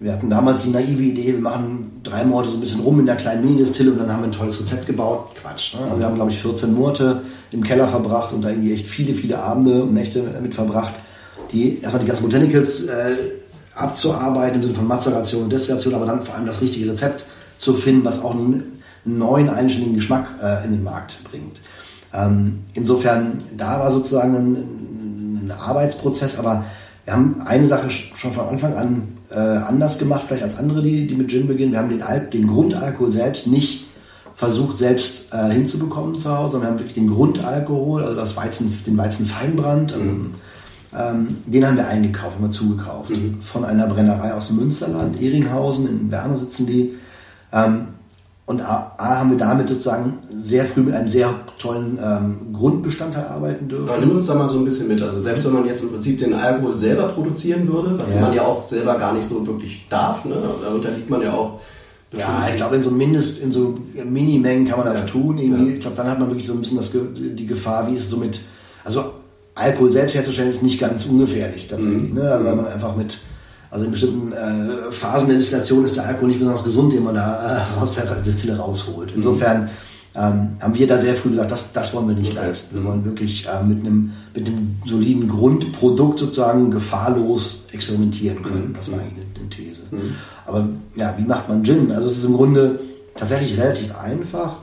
wir hatten damals die naive Idee, wir machen drei Monate so ein bisschen rum in der kleinen Mini-Distille und dann haben wir ein tolles Rezept gebaut. Quatsch. Ne? Also wir haben, glaube ich, 14 Monate im Keller verbracht und da irgendwie echt viele, viele Abende und Nächte mit verbracht, die erstmal die ganzen Botanicals äh, abzuarbeiten im Sinne von Mazeration und Destillation, aber dann vor allem das richtige Rezept zu finden, was auch einen neuen, eigenständigen Geschmack äh, in den Markt bringt. Ähm, insofern, da war sozusagen ein, ein, Arbeitsprozess, aber wir haben eine Sache schon von Anfang an äh, anders gemacht, vielleicht als andere, die, die mit Gin beginnen. Wir haben den, Al den Grundalkohol selbst nicht versucht, selbst äh, hinzubekommen zu Hause, sondern wir haben wirklich den Grundalkohol, also das Weizen, den Weizenfeinbrand, mhm. ähm, ähm, den haben wir eingekauft, haben wir zugekauft. Mhm. Von einer Brennerei aus Münsterland, Ehringhausen, in Werner sitzen die. Ähm, und A, A, haben wir damit sozusagen sehr früh mit einem sehr tollen ähm, Grundbestandteil arbeiten dürfen. Aber nimm uns da mal so ein bisschen mit. Also selbst wenn man jetzt im Prinzip den Alkohol selber produzieren würde, was ja. man ja auch selber gar nicht so wirklich darf, ne? da unterliegt man ja auch ja, ich glaube, in so Mindest, in so Minimengen kann man das ja. tun. Irgendwie. Ja. Ich glaube, dann hat man wirklich so ein bisschen das, die Gefahr, wie es so mit, also Alkohol selbst herzustellen ist nicht ganz ungefährlich tatsächlich, mhm. ne? weil man einfach mit, also in bestimmten äh, Phasen der Destillation ist der Alkohol nicht besonders gesund, den man da äh, aus der Destille rausholt. Insofern ähm, haben wir da sehr früh gesagt, das, das wollen wir nicht leisten. Wir wollen wirklich äh, mit, einem, mit einem soliden Grundprodukt sozusagen gefahrlos experimentieren können. Das war eigentlich eine, eine These. Mhm. Aber ja, wie macht man Gin? Also es ist im Grunde tatsächlich relativ einfach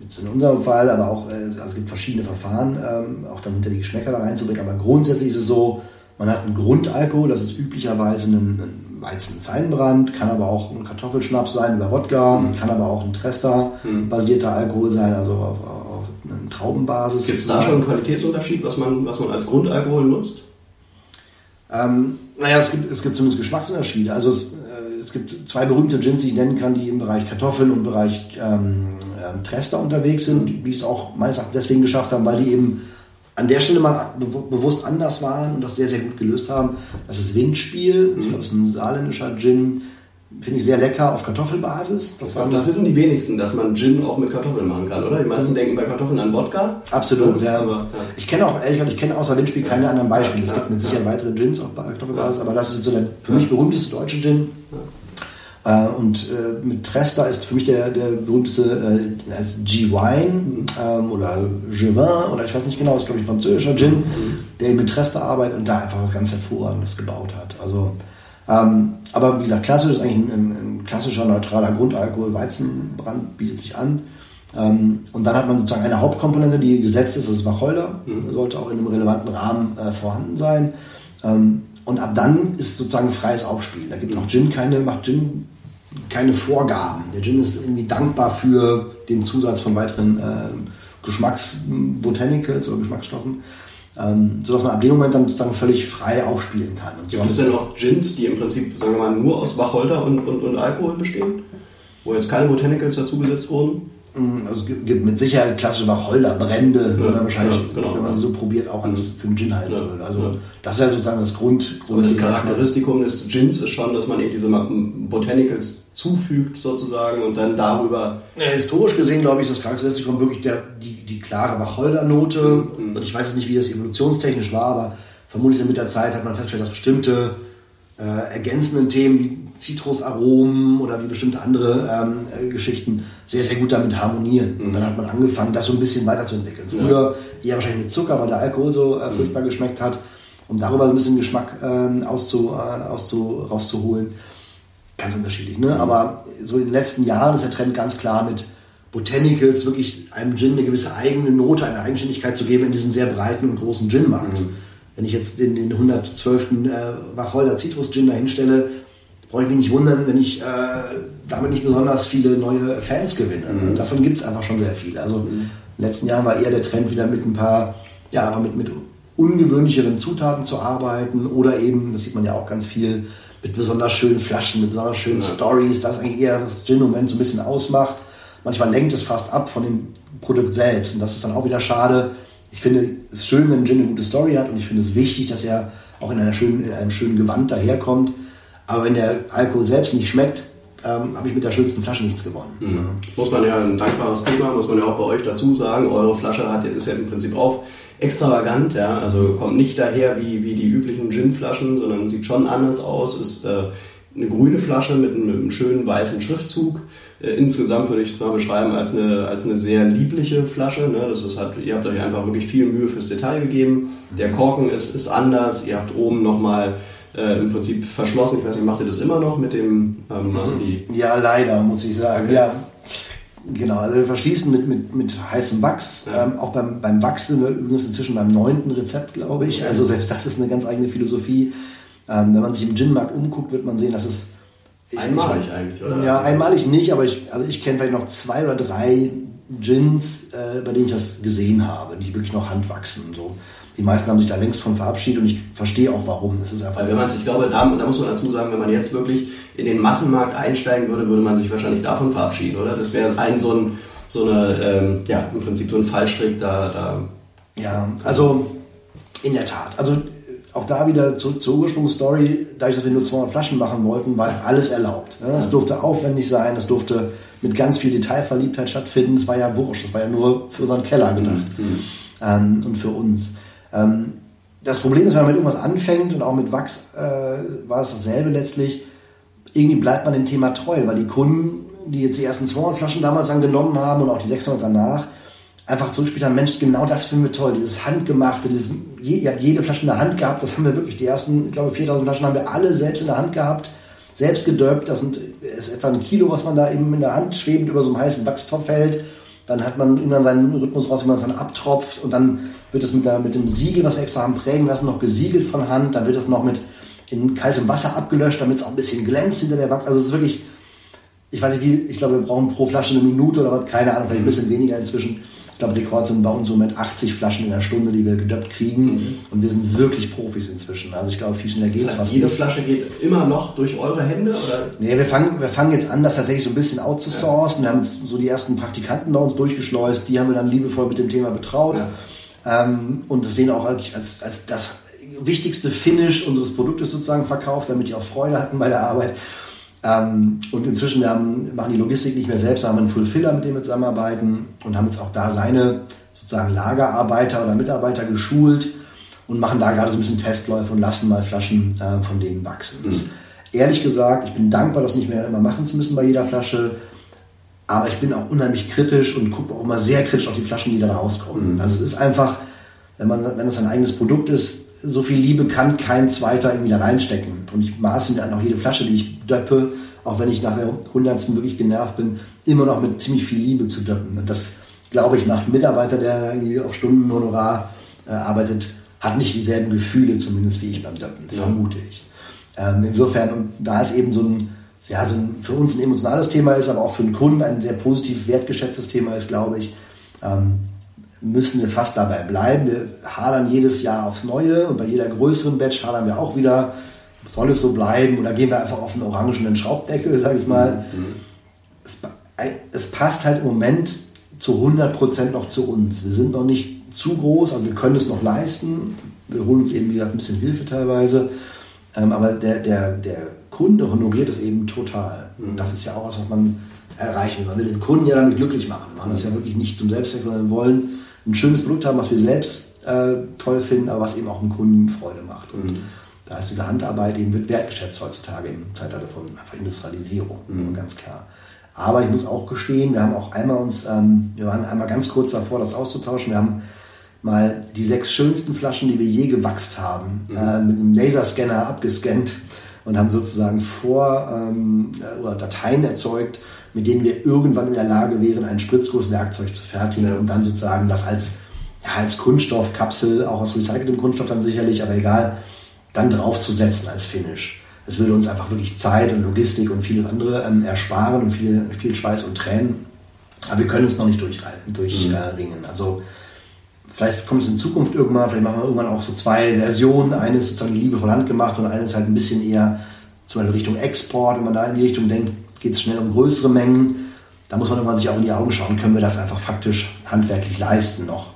jetzt in unserem Fall, aber auch, äh, also es gibt verschiedene Verfahren, ähm, auch dann hinter die Geschmäcker da reinzubringen. Aber grundsätzlich ist es so, man hat einen Grundalkohol, das ist üblicherweise ein, ein Weizenfeinbrand, kann aber auch ein Kartoffelschnaps sein über Wodka, mhm. kann aber auch ein Trester-basierter mhm. Alkohol sein, also auf, auf einer Traubenbasis. Gibt es da schon einen Qualitätsunterschied, was man, was man als Grundalkohol nutzt? Ähm, naja, es gibt, es gibt zumindest Geschmacksunterschiede. Also es, äh, es gibt zwei berühmte Gins, die ich nennen kann, die im Bereich Kartoffeln und im Bereich ähm, ähm, Trester unterwegs sind, die es auch meines Erachtens deswegen geschafft haben, weil die eben an der Stelle mal be bewusst anders waren und das sehr, sehr gut gelöst haben. Das ist Windspiel, ich glaube, es ist ein saarländischer Gin, finde ich sehr lecker auf Kartoffelbasis. Das, das, das wissen die wenigsten, dass man Gin auch mit Kartoffeln machen kann, oder? Die meisten mhm. denken bei Kartoffeln an Wodka. Absolut, ja. Aber, ja. Ich kenne auch, ehrlich gesagt, ich kenne außer Windspiel keine anderen Beispiele. Es gibt mit Sicherheit weitere Gins auf Kartoffelbasis, aber das ist so der für mich berühmteste deutsche Gin. Äh, und äh, mit Tresta ist für mich der, der berühmteste äh, G-Wine ähm, oder Gevin oder ich weiß nicht genau, ist glaube ich französischer Gin, der mit Tresta arbeitet und da einfach was ganz Hervorragendes gebaut hat. Also, ähm, aber wie gesagt, klassisch ist eigentlich ein, ein, klassischer neutraler Grundalkohol, Weizenbrand bietet sich an. Ähm, und dann hat man sozusagen eine Hauptkomponente, die gesetzt ist, das ist Wacholder, mhm. sollte auch in einem relevanten Rahmen äh, vorhanden sein. Ähm, und ab dann ist sozusagen freies Aufspielen. Da gibt es auch Gin keine, macht Gin keine Vorgaben. Der Gin ist irgendwie dankbar für den Zusatz von weiteren äh, Geschmacksbotanicals oder Geschmacksstoffen, ähm, sodass man ab dem Moment dann sozusagen völlig frei aufspielen kann. Und Gibt es denn auch Gins, die im Prinzip, sagen wir mal, nur aus Wacholder und, und, und Alkohol bestehen? Wo jetzt keine Botanicals dazugesetzt wurden? Mm, also es gibt mit Sicherheit klassische Wacholderbrände, ja, wenn man wahrscheinlich, ja, genau. wenn man so probiert, auch als für einen Gin halten ja, würde. Also das ist ja sozusagen das Grund. Grund Aber das Charakteristikum des Gins ist schon, dass man eben diese Botanicals zufügt sozusagen und dann darüber. Ja, historisch gesehen glaube ich, das Charakteristikum wirklich der, die, die klare Wacholdernote. Mhm. Und ich weiß jetzt nicht, wie das evolutionstechnisch war, aber vermutlich mit der Zeit hat man festgestellt, dass bestimmte äh, ergänzenden Themen wie Zitrusaromen oder wie bestimmte andere ähm, äh, Geschichten sehr, sehr gut damit harmonieren. Mhm. Und dann hat man angefangen, das so ein bisschen weiterzuentwickeln. Früher ja. eher wahrscheinlich mit Zucker, weil der Alkohol so äh, mhm. furchtbar mhm. geschmeckt hat, um darüber so ein bisschen Geschmack ähm, auszu, äh, auszu, rauszuholen. Ganz unterschiedlich. Ne? Mhm. Aber so in den letzten Jahren ist der Trend ganz klar mit Botanicals wirklich einem Gin eine gewisse eigene Note, eine Eigenständigkeit zu geben in diesem sehr breiten und großen Gin-Markt. Mhm. Wenn ich jetzt den, den 112. Äh, Wacholder Citrus Gin da hinstelle, brauche ich mich nicht wundern, wenn ich äh, damit nicht besonders viele neue Fans gewinne. Mhm. Davon gibt es einfach schon sehr viele. Also mhm. in den letzten Jahren war eher der Trend wieder mit ein paar, ja, einfach mit, mit ungewöhnlicheren Zutaten zu arbeiten oder eben, das sieht man ja auch ganz viel, mit besonders schönen Flaschen, mit besonders schönen ja. Stories, das eigentlich eher das Gin-Moment so ein bisschen ausmacht. Manchmal lenkt es fast ab von dem Produkt selbst und das ist dann auch wieder schade. Ich finde es schön, wenn Gin eine gute Story hat und ich finde es wichtig, dass er auch in, schönen, in einem schönen Gewand daherkommt. Aber wenn der Alkohol selbst nicht schmeckt, ähm, habe ich mit der schönsten Flasche nichts gewonnen. Mhm. Muss man ja ein dankbares Thema, muss man ja auch bei euch dazu sagen. Eure Flasche hat, ist ja im Prinzip auch extravagant, ja, also kommt nicht daher wie, wie die üblichen Gin-Flaschen, sondern sieht schon anders aus, ist äh, eine grüne Flasche mit einem, mit einem schönen weißen Schriftzug. Äh, insgesamt würde ich es mal beschreiben als eine, als eine sehr liebliche Flasche. Ne? Das ist, hat, ihr habt euch einfach wirklich viel Mühe fürs Detail gegeben. Der Korken ist, ist anders. Ihr habt oben nochmal äh, im Prinzip verschlossen. Ich weiß nicht, macht ihr das immer noch mit dem? Ähm, also die ja, leider, muss ich sagen. Okay. Ja, Genau, also wir verschließen mit, mit, mit heißem Wachs. Ja. Ähm, auch beim, beim Wachs sind wir übrigens inzwischen beim neunten Rezept, glaube ich. Also selbst das ist eine ganz eigene Philosophie. Ähm, wenn man sich im Gin-Markt umguckt, wird man sehen, dass es... Einmalig ich, eigentlich, oder? Ja, einmalig nicht, aber ich, also ich kenne vielleicht noch zwei oder drei Gins, äh, bei denen ich das gesehen habe, die wirklich noch handwachsen. So die meisten haben sich da längst von verabschiedet und ich verstehe auch warum. Das ist einfach Weil wenn man ich glaube, da, da, muss man dazu sagen, wenn man jetzt wirklich in den Massenmarkt einsteigen würde, würde man sich wahrscheinlich davon verabschieden, oder? Das wäre ein so ein, so eine, ähm, ja, im Prinzip so ein Fallstrick da, da. Ja, also in der Tat. Also auch da wieder zurück zur Ursprungsstory, dadurch, dass wir nur 200 Flaschen machen wollten, war alles erlaubt. Es durfte aufwendig sein, es durfte mit ganz viel Detailverliebtheit stattfinden. Es war ja wurscht, es war ja nur für unseren Keller gedacht mhm. ähm, und für uns. Ähm, das Problem ist, wenn man mit irgendwas anfängt und auch mit Wachs äh, war es dasselbe letztlich, irgendwie bleibt man dem Thema treu, weil die Kunden, die jetzt die ersten 200 Flaschen damals angenommen haben und auch die 600 danach, einfach zurückspielen haben, Mensch, genau das finden wir toll, dieses Handgemachte, dieses, je, ihr habt jede Flasche in der Hand gehabt, das haben wir wirklich, die ersten, ich glaube 4000 Flaschen haben wir alle selbst in der Hand gehabt, selbst gedörpt, das sind, ist etwa ein Kilo, was man da eben in der Hand schwebend über so einem heißen Wachstopf hält, dann hat man irgendwann seinen Rhythmus raus, wie man es dann abtropft und dann wird es mit, der, mit dem Siegel, was wir extra haben prägen lassen, noch gesiegelt von Hand. Dann wird es noch mit in kaltem Wasser abgelöscht, damit es auch ein bisschen glänzt hinter der Wachs. Also es ist wirklich, ich weiß nicht wie, ich glaube, wir brauchen pro Flasche eine Minute oder was, keine Ahnung, vielleicht ein bisschen weniger inzwischen. Ich glaube, Rekord sind bei uns so mit 80 Flaschen in der Stunde, die wir gedöppt kriegen. Mhm. Und wir sind wirklich Profis inzwischen. Also ich glaube, viel schneller geht es heißt, Jede nicht. Flasche geht immer noch durch eure Hände? Oder? Nee, wir fangen, wir fangen jetzt an, das tatsächlich so ein bisschen outzusourcen. Ja. Wir haben so die ersten Praktikanten bei uns durchgeschleust. Die haben wir dann liebevoll mit dem Thema betraut. Ja. Ähm, und das sehen auch als, als das wichtigste Finish unseres Produktes sozusagen verkauft, damit die auch Freude hatten bei der Arbeit. Ähm, und inzwischen wir haben, machen die Logistik nicht mehr selbst, haben einen Fulfiller, mit dem wir zusammenarbeiten und haben jetzt auch da seine sozusagen Lagerarbeiter oder Mitarbeiter geschult und machen da gerade so ein bisschen Testläufe und lassen mal Flaschen äh, von denen wachsen. Das, mhm. ehrlich gesagt, ich bin dankbar, das nicht mehr immer machen zu müssen bei jeder Flasche. Aber ich bin auch unheimlich kritisch und gucke auch immer sehr kritisch auf die Flaschen, die da rauskommen. Mhm. Also es ist einfach, wenn man, wenn es ein eigenes Produkt ist, so viel Liebe kann kein zweiter irgendwie da reinstecken. Und ich maße mir dann auch jede Flasche, die ich döppe, auch wenn ich nach der hundertsten wirklich genervt bin, immer noch mit ziemlich viel Liebe zu döppen. Und das, glaube ich, macht ein Mitarbeiter, der irgendwie auf Stundenhonorar äh, arbeitet, hat nicht dieselben Gefühle, zumindest wie ich beim Döppen, ja. vermute ich. Ähm, insofern, und da ist eben so ein, ja, so ein, für uns ein emotionales Thema ist, aber auch für den Kunden ein sehr positiv wertgeschätztes Thema ist, glaube ich, ähm, müssen wir fast dabei bleiben. Wir hadern jedes Jahr aufs Neue und bei jeder größeren Batch hadern wir auch wieder, soll es so bleiben oder gehen wir einfach auf einen orangenen Schraubdeckel, sage ich mal. Mhm. Es, es, passt halt im Moment zu 100% noch zu uns. Wir sind noch nicht zu groß, aber wir können es noch leisten. Wir holen uns eben wieder ein bisschen Hilfe teilweise. Ähm, aber der, der, der Kunde honoriert es eben total. Und mhm. das ist ja auch was, was man erreichen will. Man will den Kunden ja damit glücklich machen. Wir machen das ja wirklich nicht zum Selbstzweck, sondern wir wollen ein schönes Produkt haben, was wir selbst äh, toll finden, aber was eben auch dem Kunden Freude macht. Und mhm. da ist diese Handarbeit eben wird wertgeschätzt heutzutage im Zeitalter von einfach Industrialisierung, mhm. ganz klar. Aber ich muss auch gestehen, wir haben auch einmal uns, ähm, wir waren einmal ganz kurz davor, das auszutauschen. Wir haben mal die sechs schönsten Flaschen, die wir je gewachst haben, mhm. äh, mit einem Laserscanner abgescannt und haben sozusagen vor ähm, äh, oder Dateien erzeugt, mit denen wir irgendwann in der Lage wären, ein Spritzgusswerkzeug zu fertigen ja. und dann sozusagen das als, ja, als Kunststoffkapsel, auch aus recyceltem Kunststoff dann sicherlich, aber egal, dann draufzusetzen als Finish. es würde uns einfach wirklich Zeit und Logistik und vieles andere ähm, ersparen und viel, viel Schweiß und Tränen. Aber wir können es noch nicht durchringen. Durch, mhm. äh, also vielleicht kommt es in Zukunft irgendwann, vielleicht machen wir irgendwann auch so zwei Versionen. Eine ist sozusagen Liebe von Hand gemacht und eine ist halt ein bisschen eher zum Beispiel Richtung Export. Wenn man da in die Richtung denkt, geht es schnell um größere Mengen. Da muss man irgendwann sich auch in die Augen schauen, können wir das einfach faktisch handwerklich leisten noch.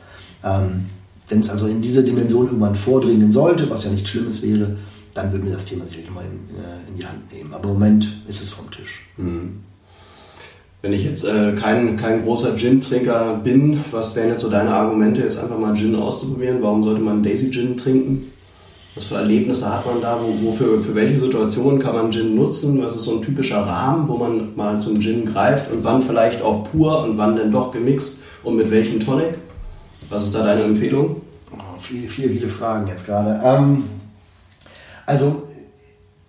Ähm, Wenn es also in diese Dimension irgendwann vordringen sollte, was ja nichts Schlimmes wäre, dann würden wir das Thema natürlich mal in, äh, in, die Hand nehmen. Aber im Moment ist es vom Tisch. Mhm. Wenn ich jetzt äh, kein, kein großer Gin-Trinker bin, was wären jetzt so deine Argumente, jetzt einfach mal Gin auszuprobieren? Warum sollte man Daisy Gin trinken? Was für Erlebnisse hat man da? Wo, wo für, für welche Situationen kann man Gin nutzen? Was ist so ein typischer Rahmen, wo man mal zum Gin greift? Und wann vielleicht auch pur und wann denn doch gemixt? Und mit welchem Tonic? Was ist da deine Empfehlung? Oh, viele, viele, viele Fragen jetzt gerade. Ähm, also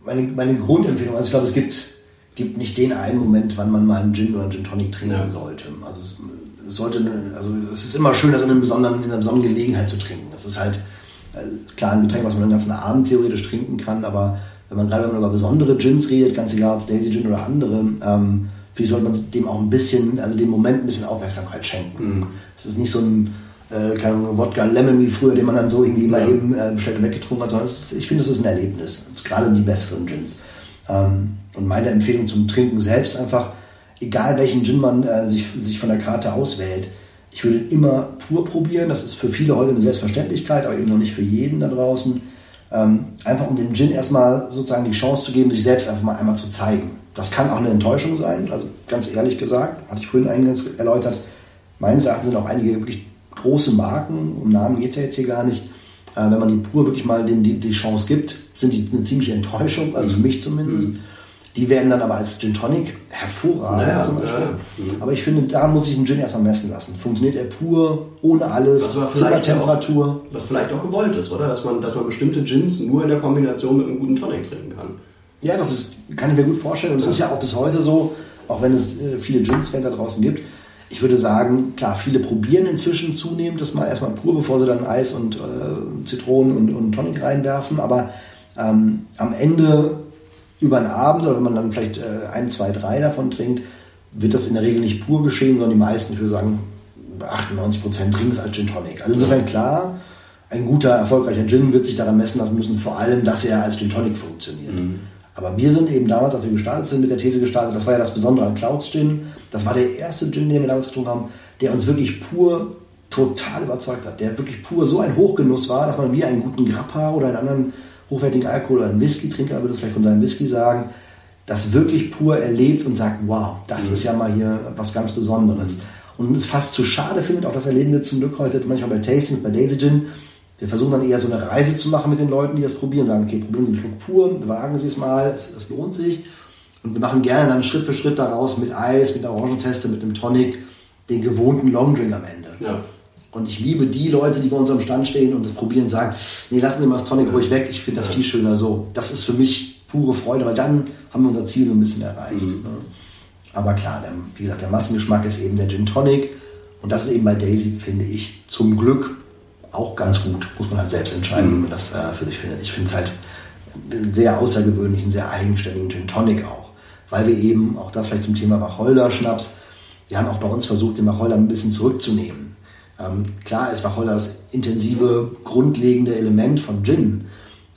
meine, meine Grundempfehlung, also ich glaube, es gibt gibt nicht den einen Moment, wann man mal einen Gin oder einen Gin Tonic trinken ja. sollte. Also es, sollte, also es ist immer schön, das in, einem besonderen, in einer besonderen Gelegenheit zu trinken. Das ist halt klar ein Getränk, was man den ganzen Abend theoretisch trinken kann, aber wenn man gerade wenn man über besondere Gins redet, ganz egal ob Daisy Gin oder andere, ähm, finde ich, sollte man dem auch ein bisschen, also dem Moment ein bisschen Aufmerksamkeit schenken. Mhm. Es ist nicht so ein äh, keine Wodka Lemon wie früher, den man dann so irgendwie mal ja. eben äh, bestellt und weggetrunken hat, sondern ist, ich finde, es ist ein Erlebnis, gerade die besseren Gins. Ähm, und meine Empfehlung zum Trinken selbst einfach, egal welchen Gin man äh, sich, sich von der Karte auswählt, ich würde immer pur probieren. Das ist für viele heute eine Selbstverständlichkeit, aber eben noch nicht für jeden da draußen. Ähm, einfach um dem Gin erstmal sozusagen die Chance zu geben, sich selbst einfach mal einmal zu zeigen. Das kann auch eine Enttäuschung sein, also ganz ehrlich gesagt, hatte ich vorhin eingangs erläutert. Meines Erachtens sind auch einige wirklich große Marken, um Namen geht es ja jetzt hier gar nicht. Äh, wenn man die pur wirklich mal den, die, die Chance gibt, sind die eine ziemliche Enttäuschung, also für mich zumindest. Mhm. Die werden dann aber als Gin Tonic hervorragend naja, zum Beispiel. Ja, ja. Aber ich finde, da muss ich einen Gin erstmal messen lassen. Funktioniert er pur, ohne alles, Zimmertemperatur. Was vielleicht auch gewollt ist, oder? Dass man, dass man bestimmte Gins nur in der Kombination mit einem guten Tonic trinken kann. Ja, das ist, kann ich mir gut vorstellen. Und es ist ja auch bis heute so, auch wenn es äh, viele Gins-Fans da draußen gibt. Ich würde sagen, klar, viele probieren inzwischen zunehmend das mal erstmal pur, bevor sie dann Eis und äh, Zitronen und, und Tonic reinwerfen. Aber ähm, am Ende über einen Abend oder wenn man dann vielleicht äh, ein, zwei, drei davon trinkt, wird das in der Regel nicht pur geschehen, sondern die meisten, ich würde sagen, 98 Prozent trinken es als Gin Tonic. Also insofern klar, ein guter, erfolgreicher Gin wird sich daran messen lassen müssen, vor allem, dass er als Gin Tonic funktioniert. Mhm. Aber wir sind eben damals, als wir gestartet sind, mit der These gestartet, das war ja das Besondere an Clouds Gin. Das war der erste Gin, den wir damals getrunken haben, der uns wirklich pur total überzeugt hat. Der wirklich pur so ein Hochgenuss war, dass man wie einen guten Grappa oder einen anderen hochwertigen Alkohol oder ein Whisky-Trinker würde es vielleicht von seinem Whisky sagen, das wirklich pur erlebt und sagt, wow, das mhm. ist ja mal hier was ganz Besonderes. Und es fast zu schade findet, auch das erleben wir zum Glück heute manchmal bei Tastings, bei Daisy Gin. Wir versuchen dann eher so eine Reise zu machen mit den Leuten, die das probieren, sagen, okay, probieren Sie einen Schluck pur, wagen Sie es mal, es, es lohnt sich. Und wir machen gerne dann Schritt für Schritt daraus mit Eis, mit der Orangenzeste, mit einem Tonic, den gewohnten Longdrink am Ende. Ja. Und ich liebe die Leute, die bei unserem Stand stehen und das probieren und sagen, nee, lassen Sie mal das Tonic ruhig weg, ich finde das viel schöner so. Das ist für mich pure Freude, weil dann haben wir unser Ziel so ein bisschen erreicht. Mhm. Ne? Aber klar, der, wie gesagt, der Massengeschmack ist eben der Gin Tonic und das ist eben bei Daisy, finde ich, zum Glück auch ganz gut. Muss man halt selbst entscheiden, mhm. wie man das äh, für sich findet. Ich finde es halt einen sehr außergewöhnlichen, sehr eigenständigen Gin Tonic auch. Weil wir eben, auch das vielleicht zum Thema Wacholder-Schnaps, wir haben auch bei uns versucht, den Wacholder ein bisschen zurückzunehmen. Ähm, klar ist Wacholder das intensive, grundlegende Element von Gin.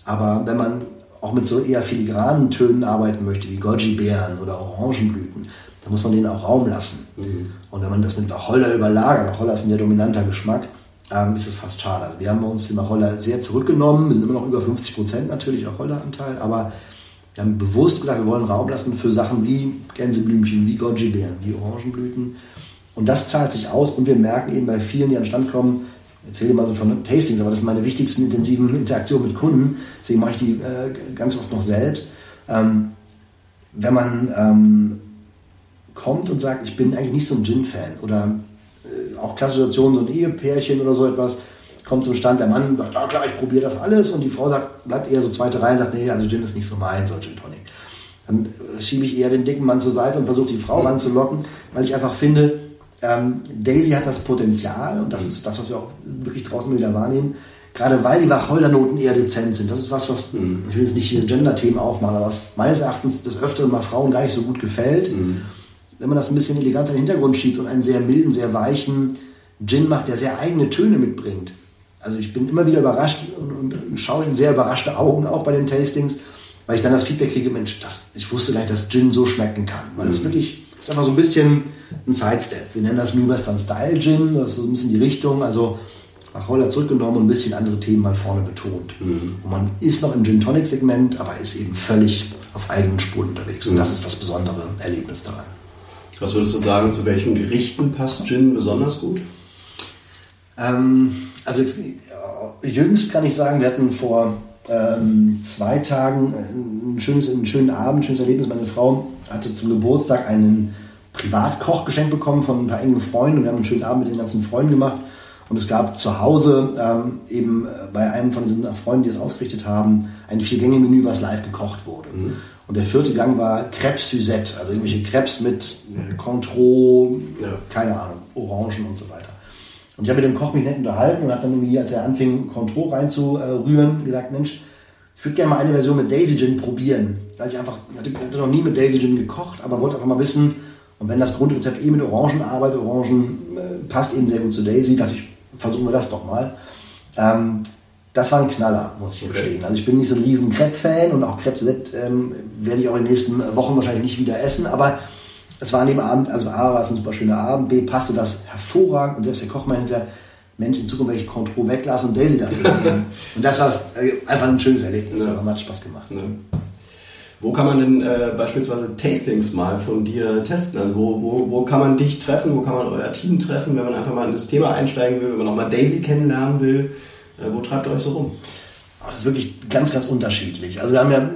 Aber wenn man auch mit so eher filigranen Tönen arbeiten möchte, wie Goji-Beeren oder Orangenblüten, dann muss man denen auch Raum lassen. Mhm. Und wenn man das mit Wacholder überlagert, Wacholder ist ein sehr dominanter Geschmack, ähm, ist es fast schade. Also wir haben uns den Wacholder sehr zurückgenommen. Wir sind immer noch über 50 Prozent natürlich Wacholderanteil, aber wir haben bewusst gesagt, wir wollen Raum lassen für Sachen wie Gänseblümchen, wie Goji-Beeren, wie Orangenblüten. Und das zahlt sich aus und wir merken eben bei vielen, die an den Stand kommen, erzähle mal so von Tastings, aber das sind meine wichtigsten intensiven Interaktionen mit Kunden, deswegen mache ich die äh, ganz oft noch selbst. Ähm, wenn man ähm, kommt und sagt, ich bin eigentlich nicht so ein Gin-Fan oder äh, auch klassische Situationen, so ein Ehepärchen oder so etwas, kommt zum Stand, der Mann sagt, ja klar, ich probiere das alles und die Frau sagt, bleibt eher so zweite Reihe und sagt, nee, also Gin ist nicht so mein, so Gin Tonic. Dann schiebe ich eher den dicken Mann zur Seite und versuche die Frau mhm. ranzulocken, weil ich einfach finde, ähm, Daisy hat das Potenzial, und das ist das, was wir auch wirklich draußen wieder wahrnehmen, gerade weil die Wacholdernoten eher dezent sind. Das ist was, was, mhm. ich will jetzt nicht hier Gender-Themen aufmachen, aber was meines Erachtens des Öfteren mal Frauen gar nicht so gut gefällt. Mhm. Wenn man das ein bisschen eleganter in den Hintergrund schiebt und einen sehr milden, sehr weichen Gin macht, der sehr eigene Töne mitbringt. Also ich bin immer wieder überrascht und, und schaue in sehr überraschte Augen auch bei den Tastings, weil ich dann das Feedback kriege, Mensch, das, ich wusste gar nicht, dass Gin so schmecken kann. Weil es mhm. wirklich, ist einfach so ein bisschen ein Sidestep. Wir nennen das New Western Style Gin, das ist so ein bisschen die Richtung. Also Wacholder zurückgenommen und ein bisschen andere Themen mal vorne betont. Mhm. Und man ist noch im Gin Tonic Segment, aber ist eben völlig auf eigenen Spuren unterwegs. Und mhm. das ist das besondere Erlebnis daran. Was würdest du sagen, zu welchen Gerichten passt Gin besonders gut? Ähm, also jetzt, jüngst kann ich sagen, wir hatten vor ähm, zwei Tagen ein schönes, einen schönen Abend, ein schönes Erlebnis. Meine Frau hatte zum Geburtstag einen Privatkoch geschenkt bekommen von ein paar engen Freunden und wir haben einen schönen Abend mit den ganzen Freunden gemacht. Und es gab zu Hause ähm, eben bei einem von diesen Freunden, die es ausgerichtet haben, ein Vier-Gänge-Menü, was live gekocht wurde. Mhm. Und der vierte Gang war Crepes Suzette, also irgendwelche Crepes mit äh, Contro, ja. keine Ahnung, Orangen und so weiter. Und ich habe mit dem Koch mich nett unterhalten und habe dann irgendwie, als er anfing, Contro reinzurühren, gesagt, Mensch, ich würde gerne mal eine Version mit Daisy Gin probieren. Weil ich einfach, ich hatte, hatte noch nie mit Daisy Gin gekocht, aber wollte einfach mal wissen, und wenn das Grundrezept eh mit Orangen arbeitet, Orangen äh, passt eben sehr gut zu Daisy, dachte ich, versuchen wir das doch mal. Ähm, das war ein Knaller, muss ich okay. gestehen. Also ich bin nicht so ein riesen Crepe-Fan und auch Crepe ähm, werde ich auch in den nächsten Wochen wahrscheinlich nicht wieder essen, aber es war an dem Abend, also A war es ein super schöner Abend, B passte das hervorragend und selbst der Koch meinte, Mensch, in Zukunft werde ich Contro weglassen und Daisy dafür und das war äh, einfach ein schönes Erlebnis, ja. hat Spaß gemacht. Ja. Wo kann man denn äh, beispielsweise Tastings mal von dir testen? Also wo, wo, wo kann man dich treffen, wo kann man euer Team treffen, wenn man einfach mal in das Thema einsteigen will, wenn man nochmal Daisy kennenlernen will? Äh, wo treibt ihr euch so rum? Das ist wirklich ganz, ganz unterschiedlich. Also wir haben ja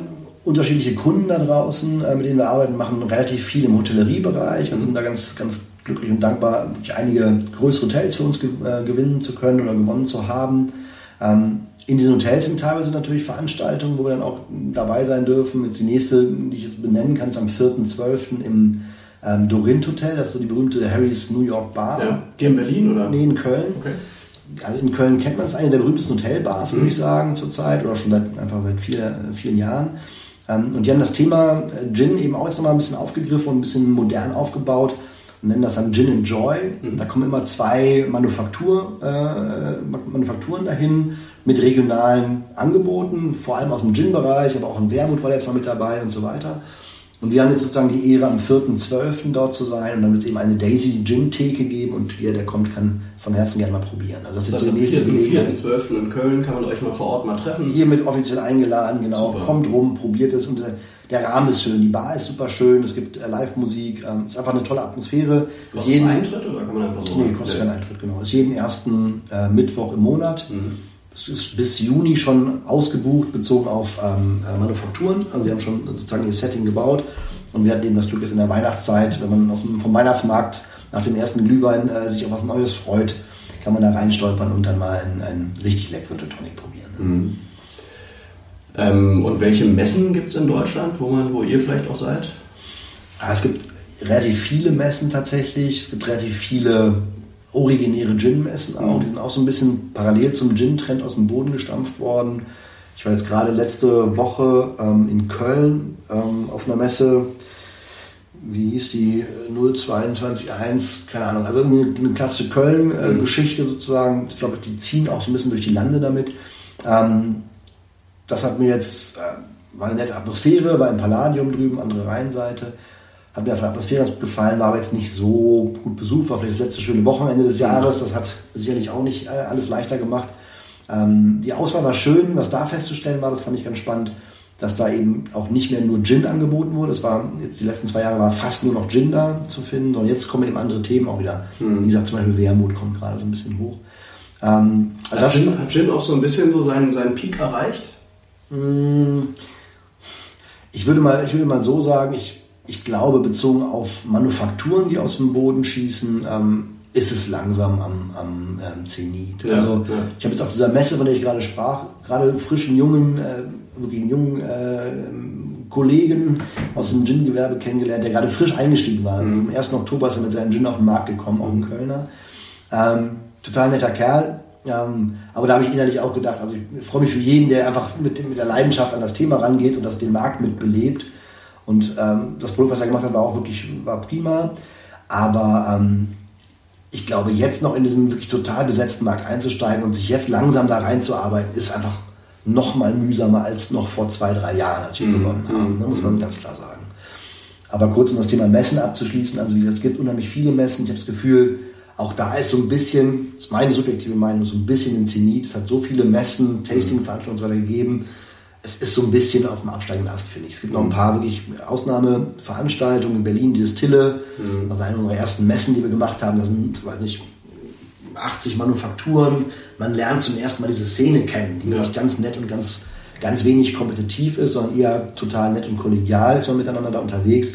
unterschiedliche Kunden da draußen, äh, mit denen wir arbeiten, machen relativ viel im Hotelleriebereich und sind da ganz, ganz glücklich und dankbar, einige größere Hotels für uns äh, gewinnen zu können oder gewonnen zu haben. Ähm, in diesen Hotels sind teilweise natürlich Veranstaltungen, wo wir dann auch dabei sein dürfen. Jetzt die nächste, die ich jetzt benennen kann, ist am 4.12. im ähm, Dorint Hotel. Das ist so die berühmte Harry's New York Bar. Ja. Hier in Berlin oder? Nee, in Köln. Okay. Also in Köln kennt man es, eine der berühmtesten Hotelbars, mhm. würde ich sagen, zurzeit oder schon seit, einfach seit vier, vielen Jahren. Ähm, und die haben das Thema äh, Gin eben auch jetzt nochmal ein bisschen aufgegriffen und ein bisschen modern aufgebaut und nennen das dann Gin and Joy. Mhm. Da kommen immer zwei Manufaktur, äh, Manufakturen dahin mit regionalen Angeboten, vor allem aus dem Gin-Bereich, aber auch in Wermut war jetzt mal mit dabei und so weiter. Und wir haben jetzt sozusagen die Ehre, am 4.12. dort zu sein und dann wird es eben eine Daisy Gin-Theke geben und jeder, der kommt, kann von Herzen gerne mal probieren. Also das, das ist die nächste Gelegenheit. Am 4.12. in Köln kann man euch mal vor Ort mal treffen. Hiermit offiziell eingeladen, genau. Super. Kommt rum, probiert es und der Rahmen ist schön, die Bar ist super schön, es gibt äh, Live-Musik, ähm, es ist einfach eine tolle Atmosphäre. Kostet jeden, Eintritt oder kann man einfach so? Nee, kostet keinen Eintritt, genau. Es ist jeden ersten äh, Mittwoch im Monat. Mhm ist bis Juni schon ausgebucht, bezogen auf ähm, äh, Manufakturen. Also die haben schon sozusagen ihr Setting gebaut. Und wir hatten eben das Glück, dass in der Weihnachtszeit, wenn man aus vom Weihnachtsmarkt nach dem ersten Glühwein äh, sich auf was Neues freut, kann man da reinstolpern und dann mal einen, einen richtig leckeren Tonic probieren. Mhm. Ähm, und welche Messen gibt es in Deutschland, wo, man, wo ihr vielleicht auch seid? Ja, es gibt relativ viele Messen tatsächlich. Es gibt relativ viele originäre Gin-Messen auch. Mhm. Die sind auch so ein bisschen parallel zum Gin-Trend aus dem Boden gestampft worden. Ich war jetzt gerade letzte Woche ähm, in Köln ähm, auf einer Messe, wie hieß die 0221, keine Ahnung, also eine, eine klassische Köln-Geschichte mhm. sozusagen. Ich glaube, die ziehen auch so ein bisschen durch die Lande damit. Ähm, das hat mir jetzt, äh, war eine nette Atmosphäre, war im Palladium drüben, andere Rheinseite. Hat mir von der Atmosphäre ganz gut gefallen, war aber jetzt nicht so gut besucht, war vielleicht das letzte schöne Wochenende des Jahres. Das hat sicherlich auch nicht äh, alles leichter gemacht. Ähm, die Auswahl war schön, was da festzustellen war, das fand ich ganz spannend, dass da eben auch nicht mehr nur Gin angeboten wurde. Es war jetzt die letzten zwei Jahre war fast nur noch Gin da zu finden und jetzt kommen eben andere Themen auch wieder. Mhm. Wie gesagt, zum Beispiel Wermut kommt gerade so ein bisschen hoch. Ähm, hat, das, Gin, hat Gin auch so ein bisschen so seinen, seinen Peak erreicht? Hm, ich würde mal, ich würde mal so sagen, ich ich glaube, bezogen auf Manufakturen, die aus dem Boden schießen, ähm, ist es langsam am, am ähm, Zenit. Ja, also ja. ich habe jetzt auf dieser Messe, von der ich gerade sprach, gerade frischen, jungen, äh, wirklich einen jungen äh, Kollegen aus dem Gin-Gewerbe kennengelernt, der gerade frisch eingestiegen war. Mhm. Also am 1. Oktober ist er mit seinem Gin auf den Markt gekommen, auch ein Kölner. Ähm, total netter Kerl. Ähm, aber da habe ich innerlich auch gedacht, also ich freue mich für jeden, der einfach mit, mit der Leidenschaft an das Thema rangeht und das den Markt mit belebt. Und ähm, das Produkt, was er gemacht hat, war auch wirklich war prima. Aber ähm, ich glaube, jetzt noch in diesen wirklich total besetzten Markt einzusteigen und sich jetzt langsam da reinzuarbeiten, ist einfach noch mal mühsamer als noch vor zwei, drei Jahren, als wir mhm. begonnen haben. Ne, muss man ganz klar sagen. Aber kurz um das Thema Messen abzuschließen, also wie gesagt, es gibt unheimlich viele Messen. Ich habe das Gefühl, auch da ist so ein bisschen, das ist meine subjektive Meinung, so ein bisschen ein Zenit. Es hat so viele Messen, Tasting-Veranstaltungen und so weiter gegeben. Es ist so ein bisschen auf dem absteigenden Ast, finde ich. Es gibt noch ein paar wirklich Ausnahmeveranstaltungen in Berlin, die Distille, mhm. also eine unserer ersten Messen, die wir gemacht haben. Da sind, weiß nicht, 80 Manufakturen. Man lernt zum ersten Mal diese Szene kennen, die ja. wirklich ganz nett und ganz, ganz wenig kompetitiv ist, sondern eher total nett und kollegial ist man miteinander da unterwegs.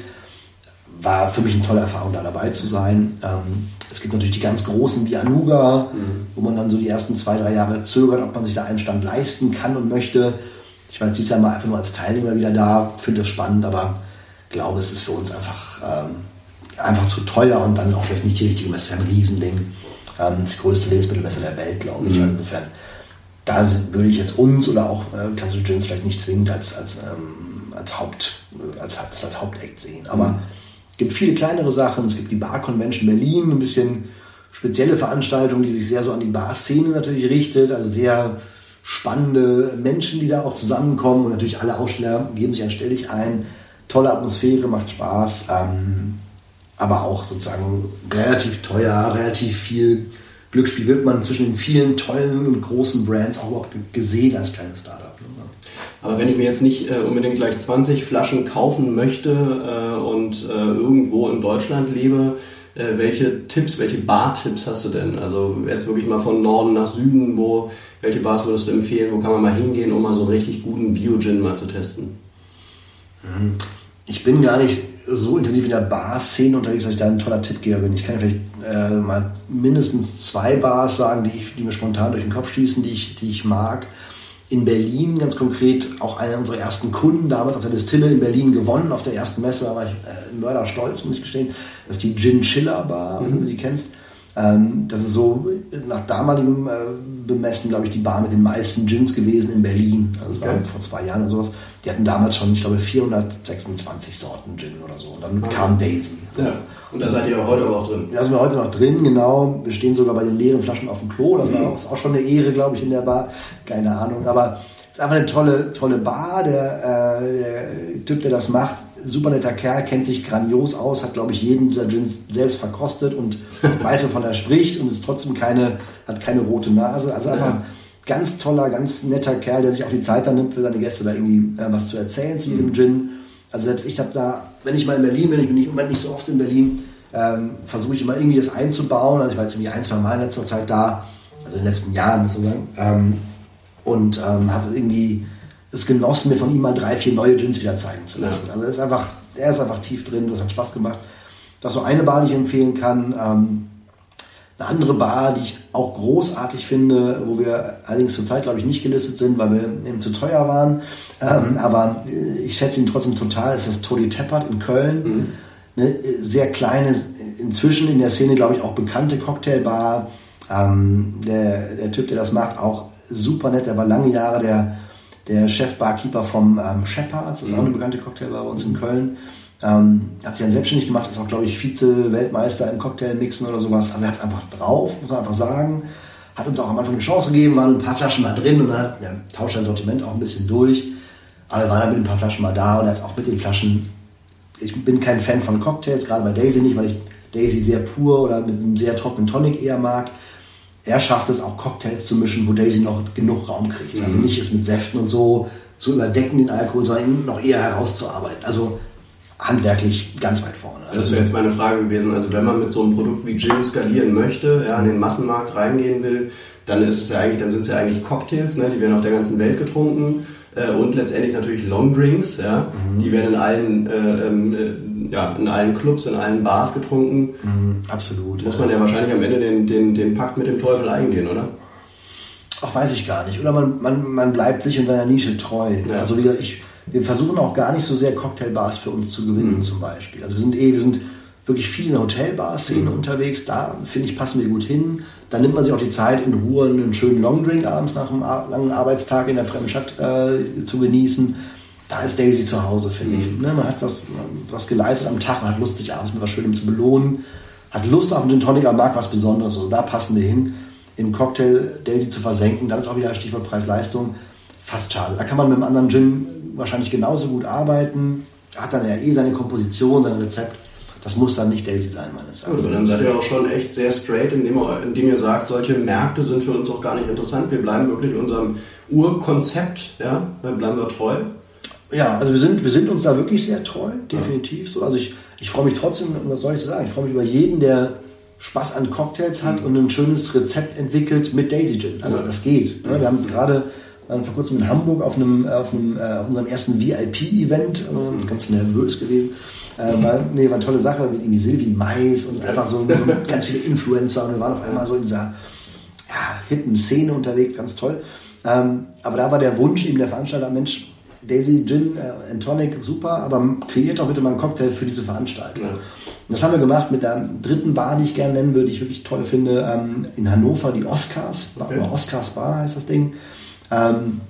War für mich eine tolle Erfahrung, da dabei zu sein. Ähm, es gibt natürlich die ganz großen wie Anuga, mhm. wo man dann so die ersten zwei, drei Jahre zögert, ob man sich da einen Stand leisten kann und möchte. Ich war jetzt dieses Jahr mal einfach nur als Teilnehmer wieder da, finde das spannend, aber glaube, es ist für uns einfach, ähm, einfach zu teuer und dann auch vielleicht nicht die richtige Messe, ein Riesending. Ähm, das größte Lebensmittelmesse der Welt, glaube ich. Mhm. Insofern, da würde ich jetzt uns oder auch äh, klassische Gins vielleicht nicht zwingend als, als, ähm, als, Haupt, als, als, als Hauptakt sehen. Aber mhm gibt viele kleinere Sachen. Es gibt die Bar Convention Berlin, ein bisschen spezielle Veranstaltung, die sich sehr so an die Bar-Szene natürlich richtet. Also sehr spannende Menschen, die da auch zusammenkommen. Und natürlich alle Aussteller geben sich anstellig ein. Tolle Atmosphäre, macht Spaß. Ähm, aber auch sozusagen relativ teuer, relativ viel Glücksspiel wird man zwischen den vielen tollen und großen Brands auch überhaupt gesehen als kleines Startup. Aber wenn ich mir jetzt nicht äh, unbedingt gleich 20 Flaschen kaufen möchte äh, und äh, irgendwo in Deutschland lebe, äh, welche Tipps, welche Bar-Tipps hast du denn? Also jetzt wirklich mal von Norden nach Süden, wo, welche Bars würdest du empfehlen? Wo kann man mal hingehen, um mal so einen richtig guten Bio-Gin mal zu testen? Mhm. Ich bin gar nicht so intensiv in der Bar-Szene unterwegs, dass ich da ein toller Tippgeber bin. Ich kann vielleicht äh, mal mindestens zwei Bars sagen, die, ich, die mir spontan durch den Kopf schießen, die ich, die ich mag in Berlin ganz konkret auch einer unserer ersten Kunden, damals auf der Distille in Berlin gewonnen, auf der ersten Messe, da war ich äh, mörderstolz, muss ich gestehen. Das ist die Gin Chiller Bar, mhm. wenn du die kennst. Ähm, das ist so nach damaligem äh, Bemessen, glaube ich, die Bar mit den meisten Gins gewesen in Berlin. Also okay. vor zwei Jahren und sowas. Die hatten damals schon, ich glaube, 426 Sorten Gin oder so. Und dann okay. kam Daisy. Ja. Und da seid ihr heute aber auch drin. Da sind wir heute noch drin, genau. Wir stehen sogar bei den leeren Flaschen auf dem Klo. Das war auch, ist auch schon eine Ehre, glaube ich, in der Bar. Keine Ahnung. Aber es ist einfach eine tolle, tolle Bar. Der, äh, der Typ, der das macht, super netter Kerl, kennt sich grandios aus, hat, glaube ich, jeden dieser Gins selbst verkostet und weiß, wovon er spricht und ist trotzdem keine, hat keine rote Nase. Also einfach ein ganz toller, ganz netter Kerl, der sich auch die Zeit dann nimmt, für seine Gäste da irgendwie äh, was zu erzählen zu jedem Gin. Also selbst ich habe da, wenn ich mal in Berlin bin, ich bin nicht, Moment nicht so oft in Berlin, ähm, versuche ich immer irgendwie das einzubauen. Also ich war jetzt irgendwie ein, zwei Mal in letzter Zeit da, also in den letzten Jahren sozusagen. Ähm, und ähm, habe irgendwie es genossen, mir von ihm mal drei, vier neue Gins wieder zeigen zu lassen. Ja. Also er ist einfach, er ist einfach tief drin, das hat Spaß gemacht. Das ist so eine Bar, die ich empfehlen kann. Ähm, eine andere Bar, die ich auch großartig finde, wo wir allerdings zurzeit, glaube ich, nicht gelistet sind, weil wir eben zu teuer waren. Ähm, aber ich schätze ihn trotzdem total, ist das Toddy Teppert in Köln. Mhm. Eine sehr kleine, inzwischen in der Szene, glaube ich, auch bekannte Cocktailbar. Ähm, der, der Typ, der das macht, auch super nett. Der war lange Jahre der, der Chef-Barkeeper vom ähm, Shepherds, das ist auch eine mhm. bekannte Cocktailbar bei uns in Köln. Ähm, hat sich dann selbstständig gemacht, ist auch, glaube ich, Vize-Weltmeister im Cocktailmixen oder sowas. Also er hat es einfach drauf, muss man einfach sagen. Hat uns auch am Anfang eine Chance gegeben, waren ein paar Flaschen mal drin und dann hat, ja, tauscht sein Sortiment auch ein bisschen durch. Aber wir waren dann mit ein paar Flaschen mal da und er hat auch mit den Flaschen. Ich bin kein Fan von Cocktails, gerade bei Daisy nicht, weil ich Daisy sehr pur oder mit einem sehr trockenen Tonic eher mag er schafft es auch Cocktails zu mischen, wo Daisy noch genug Raum kriegt. Also mhm. Also nicht es mit Säften und so zu überdecken, den Alkohol, sondern ihn noch eher herauszuarbeiten. Also handwerklich ganz weit vorne. Also das wäre jetzt meine Frage gewesen. Also wenn man mit so einem Produkt wie Gin skalieren möchte, ja, an den Massenmarkt reingehen will, dann ist es ja eigentlich, dann sind es ja eigentlich Cocktails, ne? die werden auf der ganzen Welt getrunken äh, und letztendlich natürlich Longdrinks, ja, mhm. die werden in allen äh, ähm, äh, ja, in allen Clubs, in allen Bars getrunken. Mhm, absolut. Muss man ja wahrscheinlich am Ende den, den, den Pakt mit dem Teufel eingehen, oder? Ach, weiß ich gar nicht. Oder man, man, man bleibt sich in seiner Nische treu. Ja. Also wie gesagt, ich, wir versuchen auch gar nicht so sehr Cocktailbars für uns zu gewinnen, mhm. zum Beispiel. Also wir sind eh, wir sind wirklich viel in der Hotelbar-Szene mhm. unterwegs. Da, finde ich, passen wir gut hin. Dann nimmt man sich auch die Zeit, in Ruhe einen schönen Longdrink abends nach einem langen Arbeitstag in der fremden Stadt äh, zu genießen. Da ist Daisy zu Hause, finde ich. Mhm. Ne, man hat was, was geleistet am Tag, man hat Lust, sich abends mit was Schönem zu belohnen, hat Lust auf einen Gin Tonic, aber mag was Besonderes. Und da passen wir hin, im Cocktail Daisy zu versenken. Dann ist auch wieder Stichwort Preis-Leistung fast schade. Da kann man mit einem anderen Gin wahrscheinlich genauso gut arbeiten. Hat dann ja eh seine Komposition, sein Rezept. Das muss dann nicht Daisy sein, meines Erachtens. Gut, dann seid ihr auch schon echt sehr straight, indem, indem ihr sagt, solche Märkte sind für uns auch gar nicht interessant. Wir bleiben wirklich unserem Urkonzept, ja, da bleiben wir treu. Ja, also wir sind, wir sind uns da wirklich sehr treu, definitiv so. Also ich, ich freue mich trotzdem, was soll ich sagen, ich freue mich über jeden, der Spaß an Cocktails hat mhm. und ein schönes Rezept entwickelt mit Daisy Gin. Also das geht. Ne? Wir haben jetzt gerade waren vor kurzem in Hamburg auf einem, auf einem äh, unserem ersten VIP-Event, äh, ganz nervös gewesen. Äh, war, nee, war eine tolle Sache mit irgendwie Silvi Mais und einfach so, so ganz viele Influencer und wir waren auf einmal so in dieser ja, hippen Szene unterwegs, ganz toll. Ähm, aber da war der Wunsch eben der Veranstalter, Mensch, Daisy Gin äh, and Tonic, super, aber kreiert doch bitte mal einen Cocktail für diese Veranstaltung. Ja. Das haben wir gemacht mit der dritten Bar, die ich gerne nennen würde, die ich wirklich toll finde, ähm, in Hannover, die Oscars, okay. oder Oscars Bar heißt das Ding. Ähm,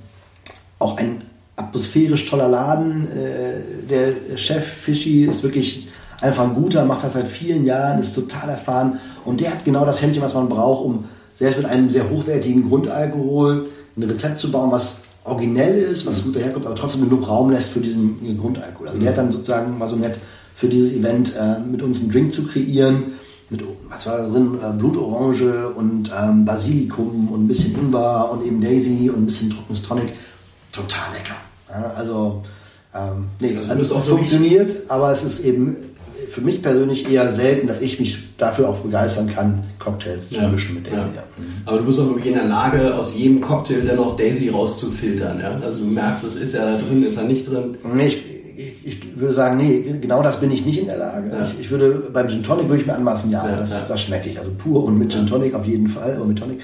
auch ein atmosphärisch toller Laden. Äh, der Chef Fischi ist wirklich einfach ein guter, macht das seit vielen Jahren, ist total erfahren und der hat genau das Händchen, was man braucht, um selbst mit einem sehr hochwertigen Grundalkohol ein Rezept zu bauen, was originell ist, was gut daherkommt, aber trotzdem genug Raum lässt für diesen Grundalkohol. Also der hat dann sozusagen, war so nett, für dieses Event äh, mit uns einen Drink zu kreieren, mit, was war da drin, äh, Blutorange und ähm, Basilikum und ein bisschen Ingwer und eben Daisy und ein bisschen trockenes Tonic. Total lecker. Ja, also, ähm, nee, also, also es funktioniert, aber es ist eben für mich persönlich eher selten, dass ich mich dafür auch begeistern kann, Cocktails zu mischen mit Daisy. Ja. Aber du bist auch wirklich in der Lage, aus jedem Cocktail dennoch Daisy rauszufiltern. Ja? Also du merkst, es ist ja da drin, ist er nicht drin. Ich, ich würde sagen, nee, genau das bin ich nicht in der Lage. Ja. Ich, ich, würde beim Gin Tonic würde ich mir anmaßen, ja, ja, das, ja. das schmecke ich. Also pur und mit Gin Tonic auf jeden Fall und mit Tonic.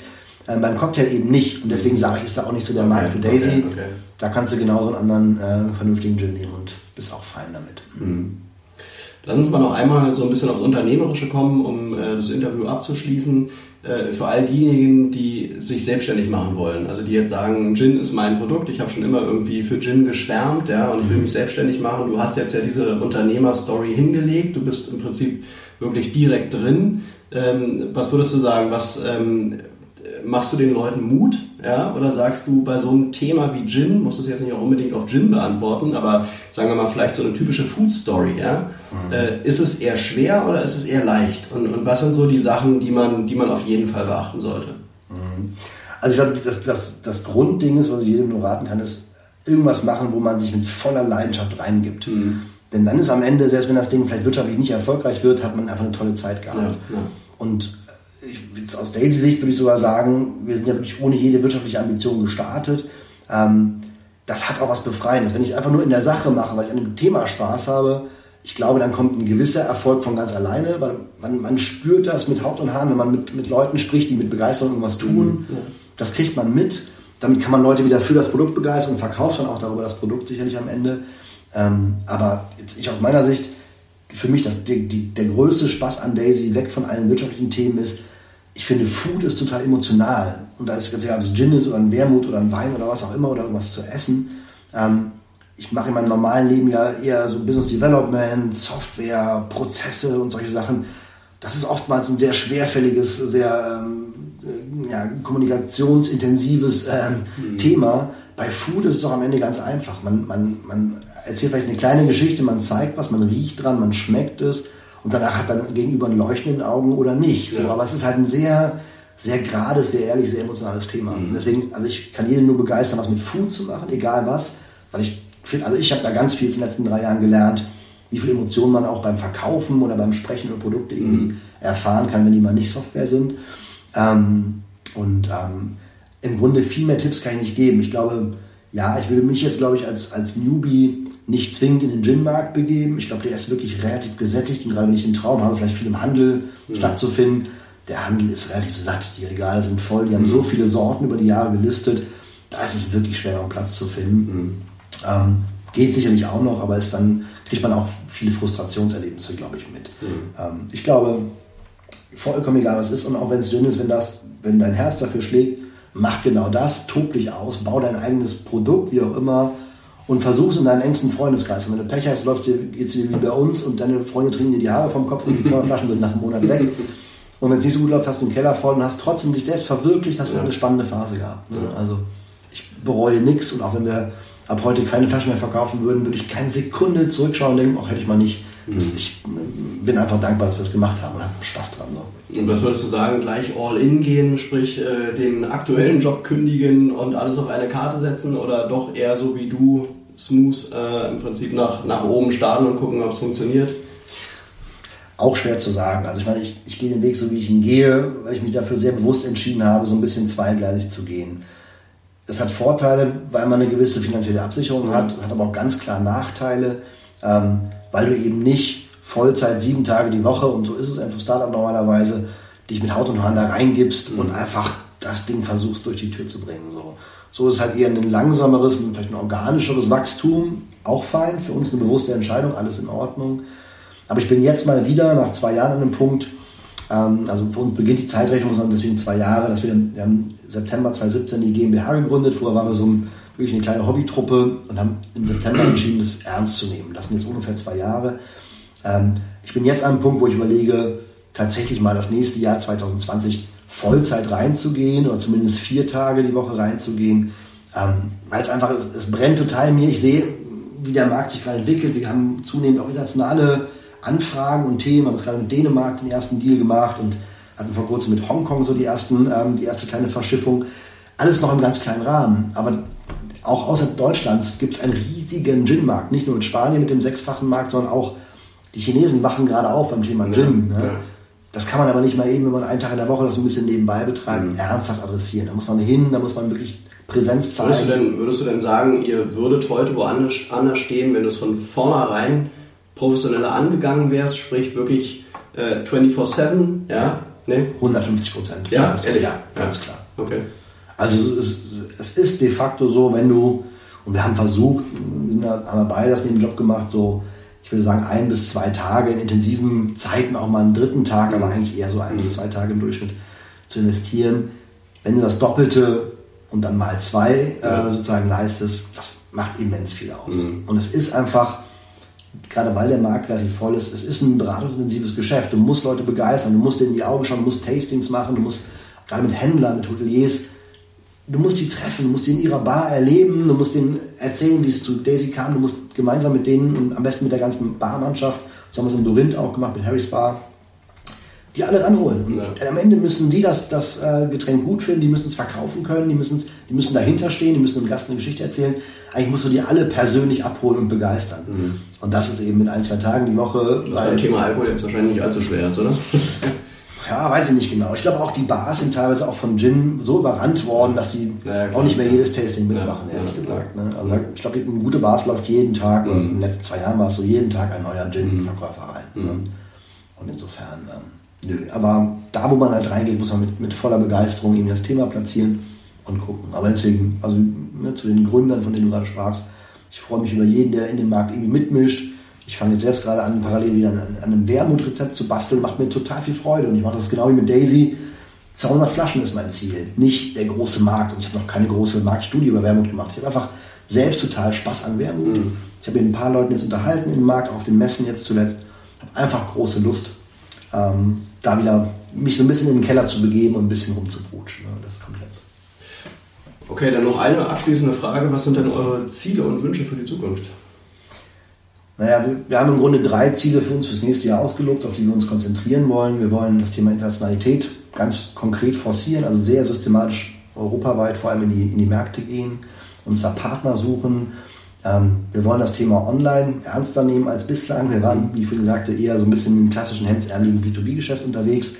Ähm, beim Cocktail eben nicht. Und deswegen sage ich, ist da auch nicht so der okay, Markt für Daisy. Okay, okay. Da kannst du genauso einen anderen äh, vernünftigen Gin nehmen und bist auch fein damit. Mhm. Lass uns mal noch einmal so ein bisschen aufs Unternehmerische kommen, um äh, das Interview abzuschließen. Äh, für all diejenigen, die sich selbstständig machen wollen. Also die jetzt sagen, Gin ist mein Produkt, ich habe schon immer irgendwie für Gin geschwärmt ja, und ich will mich selbstständig machen. Du hast jetzt ja diese Unternehmerstory hingelegt, du bist im Prinzip wirklich direkt drin. Ähm, was würdest du sagen, was ähm, machst du den Leuten Mut? Ja? Oder sagst du bei so einem Thema wie Gin, musst du es jetzt nicht auch unbedingt auf Gin beantworten, aber sagen wir mal vielleicht so eine typische Food Story, ja? Mhm. Äh, ist es eher schwer oder ist es eher leicht? Und, und was sind so die Sachen, die man, die man auf jeden Fall beachten sollte? Mhm. Also ich glaube, das, das, das Grundding ist, was ich jedem nur raten kann, ist irgendwas machen, wo man sich mit voller Leidenschaft reingibt. Mhm. Denn dann ist am Ende, selbst wenn das Ding vielleicht wirtschaftlich nicht erfolgreich wird, hat man einfach eine tolle Zeit gehabt. Ja, ja. Und ich, aus Daisy-Sicht würde ich sogar sagen, wir sind ja wirklich ohne jede wirtschaftliche Ambition gestartet. Ähm, das hat auch was Befreiendes. Wenn ich einfach nur in der Sache mache, weil ich an dem Thema Spaß habe, ich glaube, dann kommt ein gewisser Erfolg von ganz alleine, weil man, man spürt das mit Haut und Haaren, wenn man mit, mit Leuten spricht, die mit Begeisterung irgendwas tun. Mhm, ja. Das kriegt man mit. Damit kann man Leute wieder für das Produkt begeistern und verkauft dann auch darüber das Produkt sicherlich am Ende. Ähm, aber jetzt ich aus meiner Sicht, für mich das, die, die, der größte Spaß an Daisy, weg von allen wirtschaftlichen Themen, ist, ich finde, Food ist total emotional. Und da ist ganz egal, ob es Gin ist oder ein Wermut oder ein Wein oder was auch immer oder irgendwas zu essen. Ähm, ich mache in meinem normalen Leben ja eher so Business Development, Software, Prozesse und solche Sachen. Das ist oftmals ein sehr schwerfälliges, sehr ähm, äh, ja, kommunikationsintensives ähm, mhm. Thema. Bei Food ist es doch am Ende ganz einfach. Man, man, man erzählt vielleicht eine kleine Geschichte, man zeigt was, man riecht dran, man schmeckt es und danach hat dann gegenüber ein Leuchten in den Augen oder nicht. Ja. So, aber es ist halt ein sehr, sehr gerades, sehr ehrlich, sehr emotionales Thema. Mhm. Deswegen, also ich kann jeden nur begeistern, was mit Food zu machen, egal was, weil ich finde, also ich habe da ganz viel in den letzten drei Jahren gelernt, wie viel Emotionen man auch beim Verkaufen oder beim Sprechen über Produkte irgendwie mhm. erfahren kann, wenn die mal nicht Software sind. Ähm, und ähm, im Grunde viel mehr Tipps kann ich nicht geben. Ich glaube, ja, ich würde mich jetzt, glaube ich, als, als Newbie nicht zwingend in den Gin-Markt begeben. Ich glaube, der ist wirklich relativ gesättigt und gerade wenn ich den Traum habe, vielleicht viel im Handel mhm. stattzufinden, der Handel ist relativ satt, die Regale sind voll, die haben mhm. so viele Sorten über die Jahre gelistet, da ist es wirklich schwer, noch Platz zu finden. Ähm, geht sicherlich auch noch, aber ist dann kriegt man auch viele Frustrationserlebnisse, glaube ich, mit. Mhm. Ähm, ich glaube, vollkommen egal, was ist. Und auch wenn es Gin ist, wenn, das, wenn dein Herz dafür schlägt, mach genau das, tob dich aus, bau dein eigenes Produkt, wie auch immer, und versuch es in deinem engsten Freundeskreis. Und wenn du Pech hast, geht es dir wie bei uns und deine Freunde trinken dir die Haare vom Kopf und die 200 Flaschen sind nach einem Monat weg. Und wenn es nicht so gut läuft, hast du einen Keller voll und hast trotzdem dich selbst verwirklicht, hast du ja. eine spannende Phase gehabt. Ne? Also ich bereue nichts und auch wenn wir ab heute keine Flaschen mehr verkaufen würden, würde ich keine Sekunde zurückschauen und denken, auch hätte ich mal nicht. Mhm. ich bin einfach dankbar, dass wir es gemacht haben und habe Spaß dran. So. Und was würdest du sagen, gleich all in gehen, sprich äh, den aktuellen Job kündigen und alles auf eine Karte setzen oder doch eher so wie du smooth äh, im Prinzip nach, nach oben starten und gucken, ob es funktioniert? Auch schwer zu sagen. Also ich meine, ich, ich gehe den Weg so, wie ich ihn gehe, weil ich mich dafür sehr bewusst entschieden habe, so ein bisschen zweigleisig zu gehen. Es hat Vorteile, weil man eine gewisse finanzielle Absicherung hat, hat aber auch ganz klar Nachteile, ähm, weil du eben nicht Vollzeit sieben Tage die Woche, und so ist es einfach Startup normalerweise, dich mit Haut und Hand da reingibst mhm. und einfach das Ding versuchst durch die Tür zu bringen. So, so ist halt eher ein langsameres, vielleicht ein organischeres Wachstum, auch fein, für uns eine bewusste Entscheidung, alles in Ordnung. Aber ich bin jetzt mal wieder nach zwei Jahren an einem Punkt, also für uns beginnt die Zeitrechnung, sondern deswegen zwei Jahre, dass wir, wir haben September 2017 die GmbH gegründet. Vorher waren wir so ein, wirklich eine kleine Hobbytruppe und haben im September entschieden, das ernst zu nehmen. Das sind jetzt ungefähr zwei Jahre. Ähm, ich bin jetzt an einem Punkt, wo ich überlege, tatsächlich mal das nächste Jahr 2020 Vollzeit reinzugehen oder zumindest vier Tage die Woche reinzugehen, ähm, weil es einfach, es, brennt total mir. Ich sehe, wie der Markt sich gerade entwickelt. Wir haben zunehmend auch internationale Anfragen und Themen. Wir haben jetzt gerade mit Dänemark den ersten Deal gemacht und hatten vor kurzem mit Hongkong so die, ersten, ähm, die erste kleine Verschiffung. Alles noch im ganz kleinen Rahmen. Aber auch außerhalb Deutschlands gibt es einen riesigen Gin-Markt. Nicht nur in Spanien mit dem sechsfachen Markt, sondern auch die Chinesen wachen gerade auf beim Thema Gin. Ja, ne? ja. Das kann man aber nicht mal eben, wenn man einen Tag in der Woche das ein bisschen nebenbei betreibt, mhm. ernsthaft adressieren. Da muss man hin, da muss man wirklich Präsenz zeigen. Würdest du denn, würdest du denn sagen, ihr würdet heute woanders anders stehen, wenn du es von vornherein professioneller angegangen wärst, sprich wirklich äh, 24-7, ja? Nee? 150 Prozent. Ja, ja, ehrlich? ja, ganz klar. Okay. Also es ist, es ist de facto so, wenn du, und wir haben versucht, wir haben wir beide das neben Job gemacht, so, ich würde sagen, ein bis zwei Tage in intensiven Zeiten, auch mal einen dritten Tag, aber mhm. eigentlich eher so ein mhm. bis zwei Tage im Durchschnitt zu investieren. Wenn du das Doppelte und dann mal zwei äh, sozusagen leistest, das macht immens viel aus. Mhm. Und es ist einfach, gerade weil der Markt relativ voll ist, es ist ein beratungsintensives Geschäft. Du musst Leute begeistern, du musst denen in die Augen schauen, du musst Tastings machen, du musst gerade mit Händlern, mit Hoteliers, du musst die treffen, du musst die in ihrer Bar erleben, du musst denen erzählen, wie es zu Daisy kam, du musst gemeinsam mit denen und am besten mit der ganzen Barmannschaft, so haben wir es in Dorinth auch gemacht mit Harrys Bar, die alle ranholen. Und ja. am Ende müssen die das, das äh, Getränk gut finden, die müssen es verkaufen können, die, die müssen dahinter stehen, die müssen dem Gast eine Geschichte erzählen. Eigentlich musst du die alle persönlich abholen und begeistern. Mhm. Und das ist eben in ein, zwei Tagen die Woche. Das beim Thema Alkohol jetzt wahrscheinlich nicht allzu schwer ist, oder? ja, weiß ich nicht genau. Ich glaube auch die Bars sind teilweise auch von Gin so überrannt worden, dass sie ja, auch nicht mehr jedes Tasting mitmachen, ja, ehrlich ja, gesagt. Ne? Also ich glaube, eine gute Bars läuft jeden Tag, mhm. in den letzten zwei Jahren war es so jeden Tag ein neuer Gin-Verkäufer rein. Ne? Mhm. Und insofern, ähm, nö. Aber da, wo man halt reingeht, muss man mit, mit voller Begeisterung irgendwie das Thema platzieren und gucken. Aber deswegen, also ne, zu den Gründern, von denen du gerade sprachst, ich freue mich über jeden, der in dem Markt irgendwie mitmischt ich fange jetzt selbst gerade an, parallel wieder an, an einem Wermutrezept zu basteln, macht mir total viel Freude. Und ich mache das genau wie mit Daisy. 200 Flaschen ist mein Ziel, nicht der große Markt. Und ich habe noch keine große Marktstudie über Wermut gemacht. Ich habe einfach selbst total Spaß an Wermut. Mhm. Ich habe mit ein paar Leuten jetzt unterhalten im Markt, auch auf den Messen jetzt zuletzt. Ich habe einfach große Lust, ähm, da wieder mich so ein bisschen in den Keller zu begeben und ein bisschen rumzubrutschen. Ne? Das kommt jetzt. Okay, dann noch eine abschließende Frage. Was sind denn eure Ziele und Wünsche für die Zukunft? Naja, wir, wir haben im Grunde drei Ziele für uns fürs nächste Jahr ausgelobt, auf die wir uns konzentrieren wollen. Wir wollen das Thema Internationalität ganz konkret forcieren, also sehr systematisch europaweit vor allem in die, in die Märkte gehen, uns da Partner suchen. Ähm, wir wollen das Thema Online ernster nehmen als bislang. Wir waren, wie ich vorhin sagte, eher so ein bisschen im klassischen hemdsärmeligen B2B-Geschäft unterwegs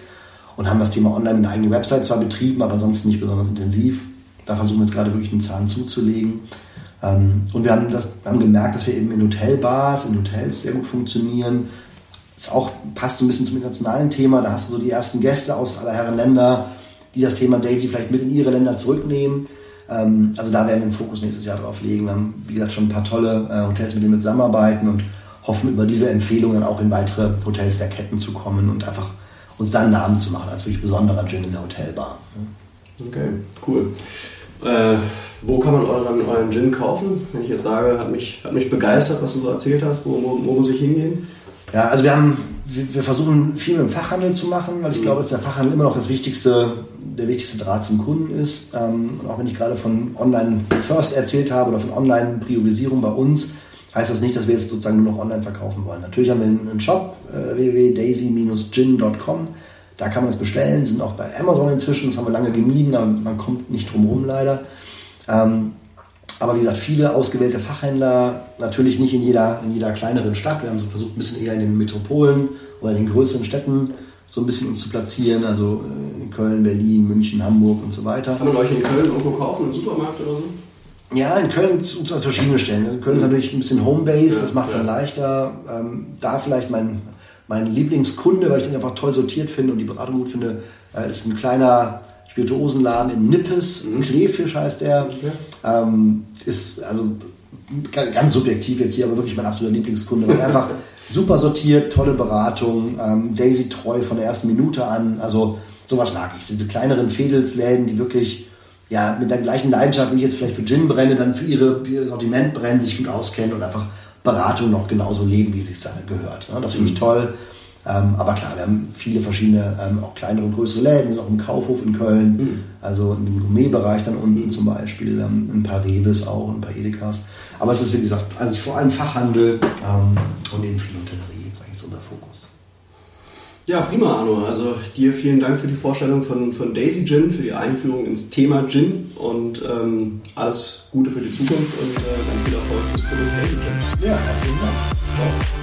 und haben das Thema Online eine eigene Website zwar betrieben, aber ansonsten nicht besonders intensiv. Da versuchen wir jetzt gerade wirklich einen Zahn zuzulegen. Ähm, und wir haben, das, haben gemerkt, dass wir eben in Hotelbars, in Hotels sehr gut funktionieren. Das auch, passt so ein bisschen zum internationalen Thema. Da hast du so die ersten Gäste aus aller Herren Länder, die das Thema Daisy vielleicht mit in ihre Länder zurücknehmen. Ähm, also da werden wir den Fokus nächstes Jahr drauf legen. Wir haben, wie gesagt, schon ein paar tolle äh, Hotels, mit denen wir zusammenarbeiten und hoffen über diese Empfehlungen auch in weitere Hotels der Ketten zu kommen und einfach uns da einen Namen zu machen als wirklich besonderer Gin in der Hotelbar. Okay, cool. Äh, wo kann man euren, euren Gin kaufen? Wenn ich jetzt sage, hat mich, hat mich begeistert, was du so erzählt hast, wo, wo, wo muss ich hingehen? Ja, also wir haben, wir, wir versuchen viel mit dem Fachhandel zu machen, weil ich mhm. glaube, dass der Fachhandel immer noch das wichtigste, der wichtigste Draht zum Kunden ist. Ähm, auch wenn ich gerade von Online First erzählt habe oder von Online-Priorisierung bei uns, heißt das nicht, dass wir jetzt sozusagen nur noch online verkaufen wollen. Natürlich haben wir einen Shop, äh, www.daisy-gin.com. Da kann man es bestellen. Wir sind auch bei Amazon inzwischen, das haben wir lange gemieden, aber man kommt nicht drum herum leider. Ähm, aber wie gesagt, viele ausgewählte Fachhändler, natürlich nicht in jeder, in jeder kleineren Stadt. Wir haben so versucht, ein bisschen eher in den Metropolen oder in den größeren Städten so ein bisschen uns zu platzieren. Also äh, in Köln, Berlin, München, Hamburg und so weiter. Kann man euch in Köln irgendwo kaufen, im Supermarkt oder so? Ja, in Köln zu, zu verschiedenen Stellen. Also Köln ist natürlich ein bisschen Homebase, ja, das macht es ja. dann leichter. Ähm, da vielleicht mein, mein Lieblingskunde, weil ich den einfach toll sortiert finde und die Beratung gut finde, äh, ist ein kleiner Spirituosenladen in Nippes, mhm. Kleefisch heißt der. Okay. Ähm, ist also ganz subjektiv jetzt hier, aber wirklich mein absoluter Lieblingskunde. Weil einfach super sortiert, tolle Beratung, ähm, Daisy treu von der ersten Minute an. Also sowas mag ich. Diese kleineren Fädelsläden, die wirklich ja, mit der gleichen Leidenschaft, wie ich jetzt vielleicht für Gin brenne, dann für ihre, ihr Sortiment brennen, sich gut auskennen und einfach Beratung noch genauso leben, wie es sich gehört. Das finde ich mhm. toll. Ähm, aber klar, wir haben viele verschiedene, ähm, auch kleinere und größere Läden, wir auch im Kaufhof in Köln, mhm. also in dem Gourmetbereich dann unten mhm. zum Beispiel, ähm, ein paar Reves auch, ein paar Edekas. Aber es ist wie gesagt, also vor allem Fachhandel ähm, und eben viel Hotellerie ist eigentlich so unser Fokus. Ja, prima, Arno. Also dir vielen Dank für die Vorstellung von, von Daisy Gin, für die Einführung ins Thema Gin und ähm, alles Gute für die Zukunft und äh, ganz viel Erfolg fürs Produkt Daisy Gin. Ja, herzlichen Dank.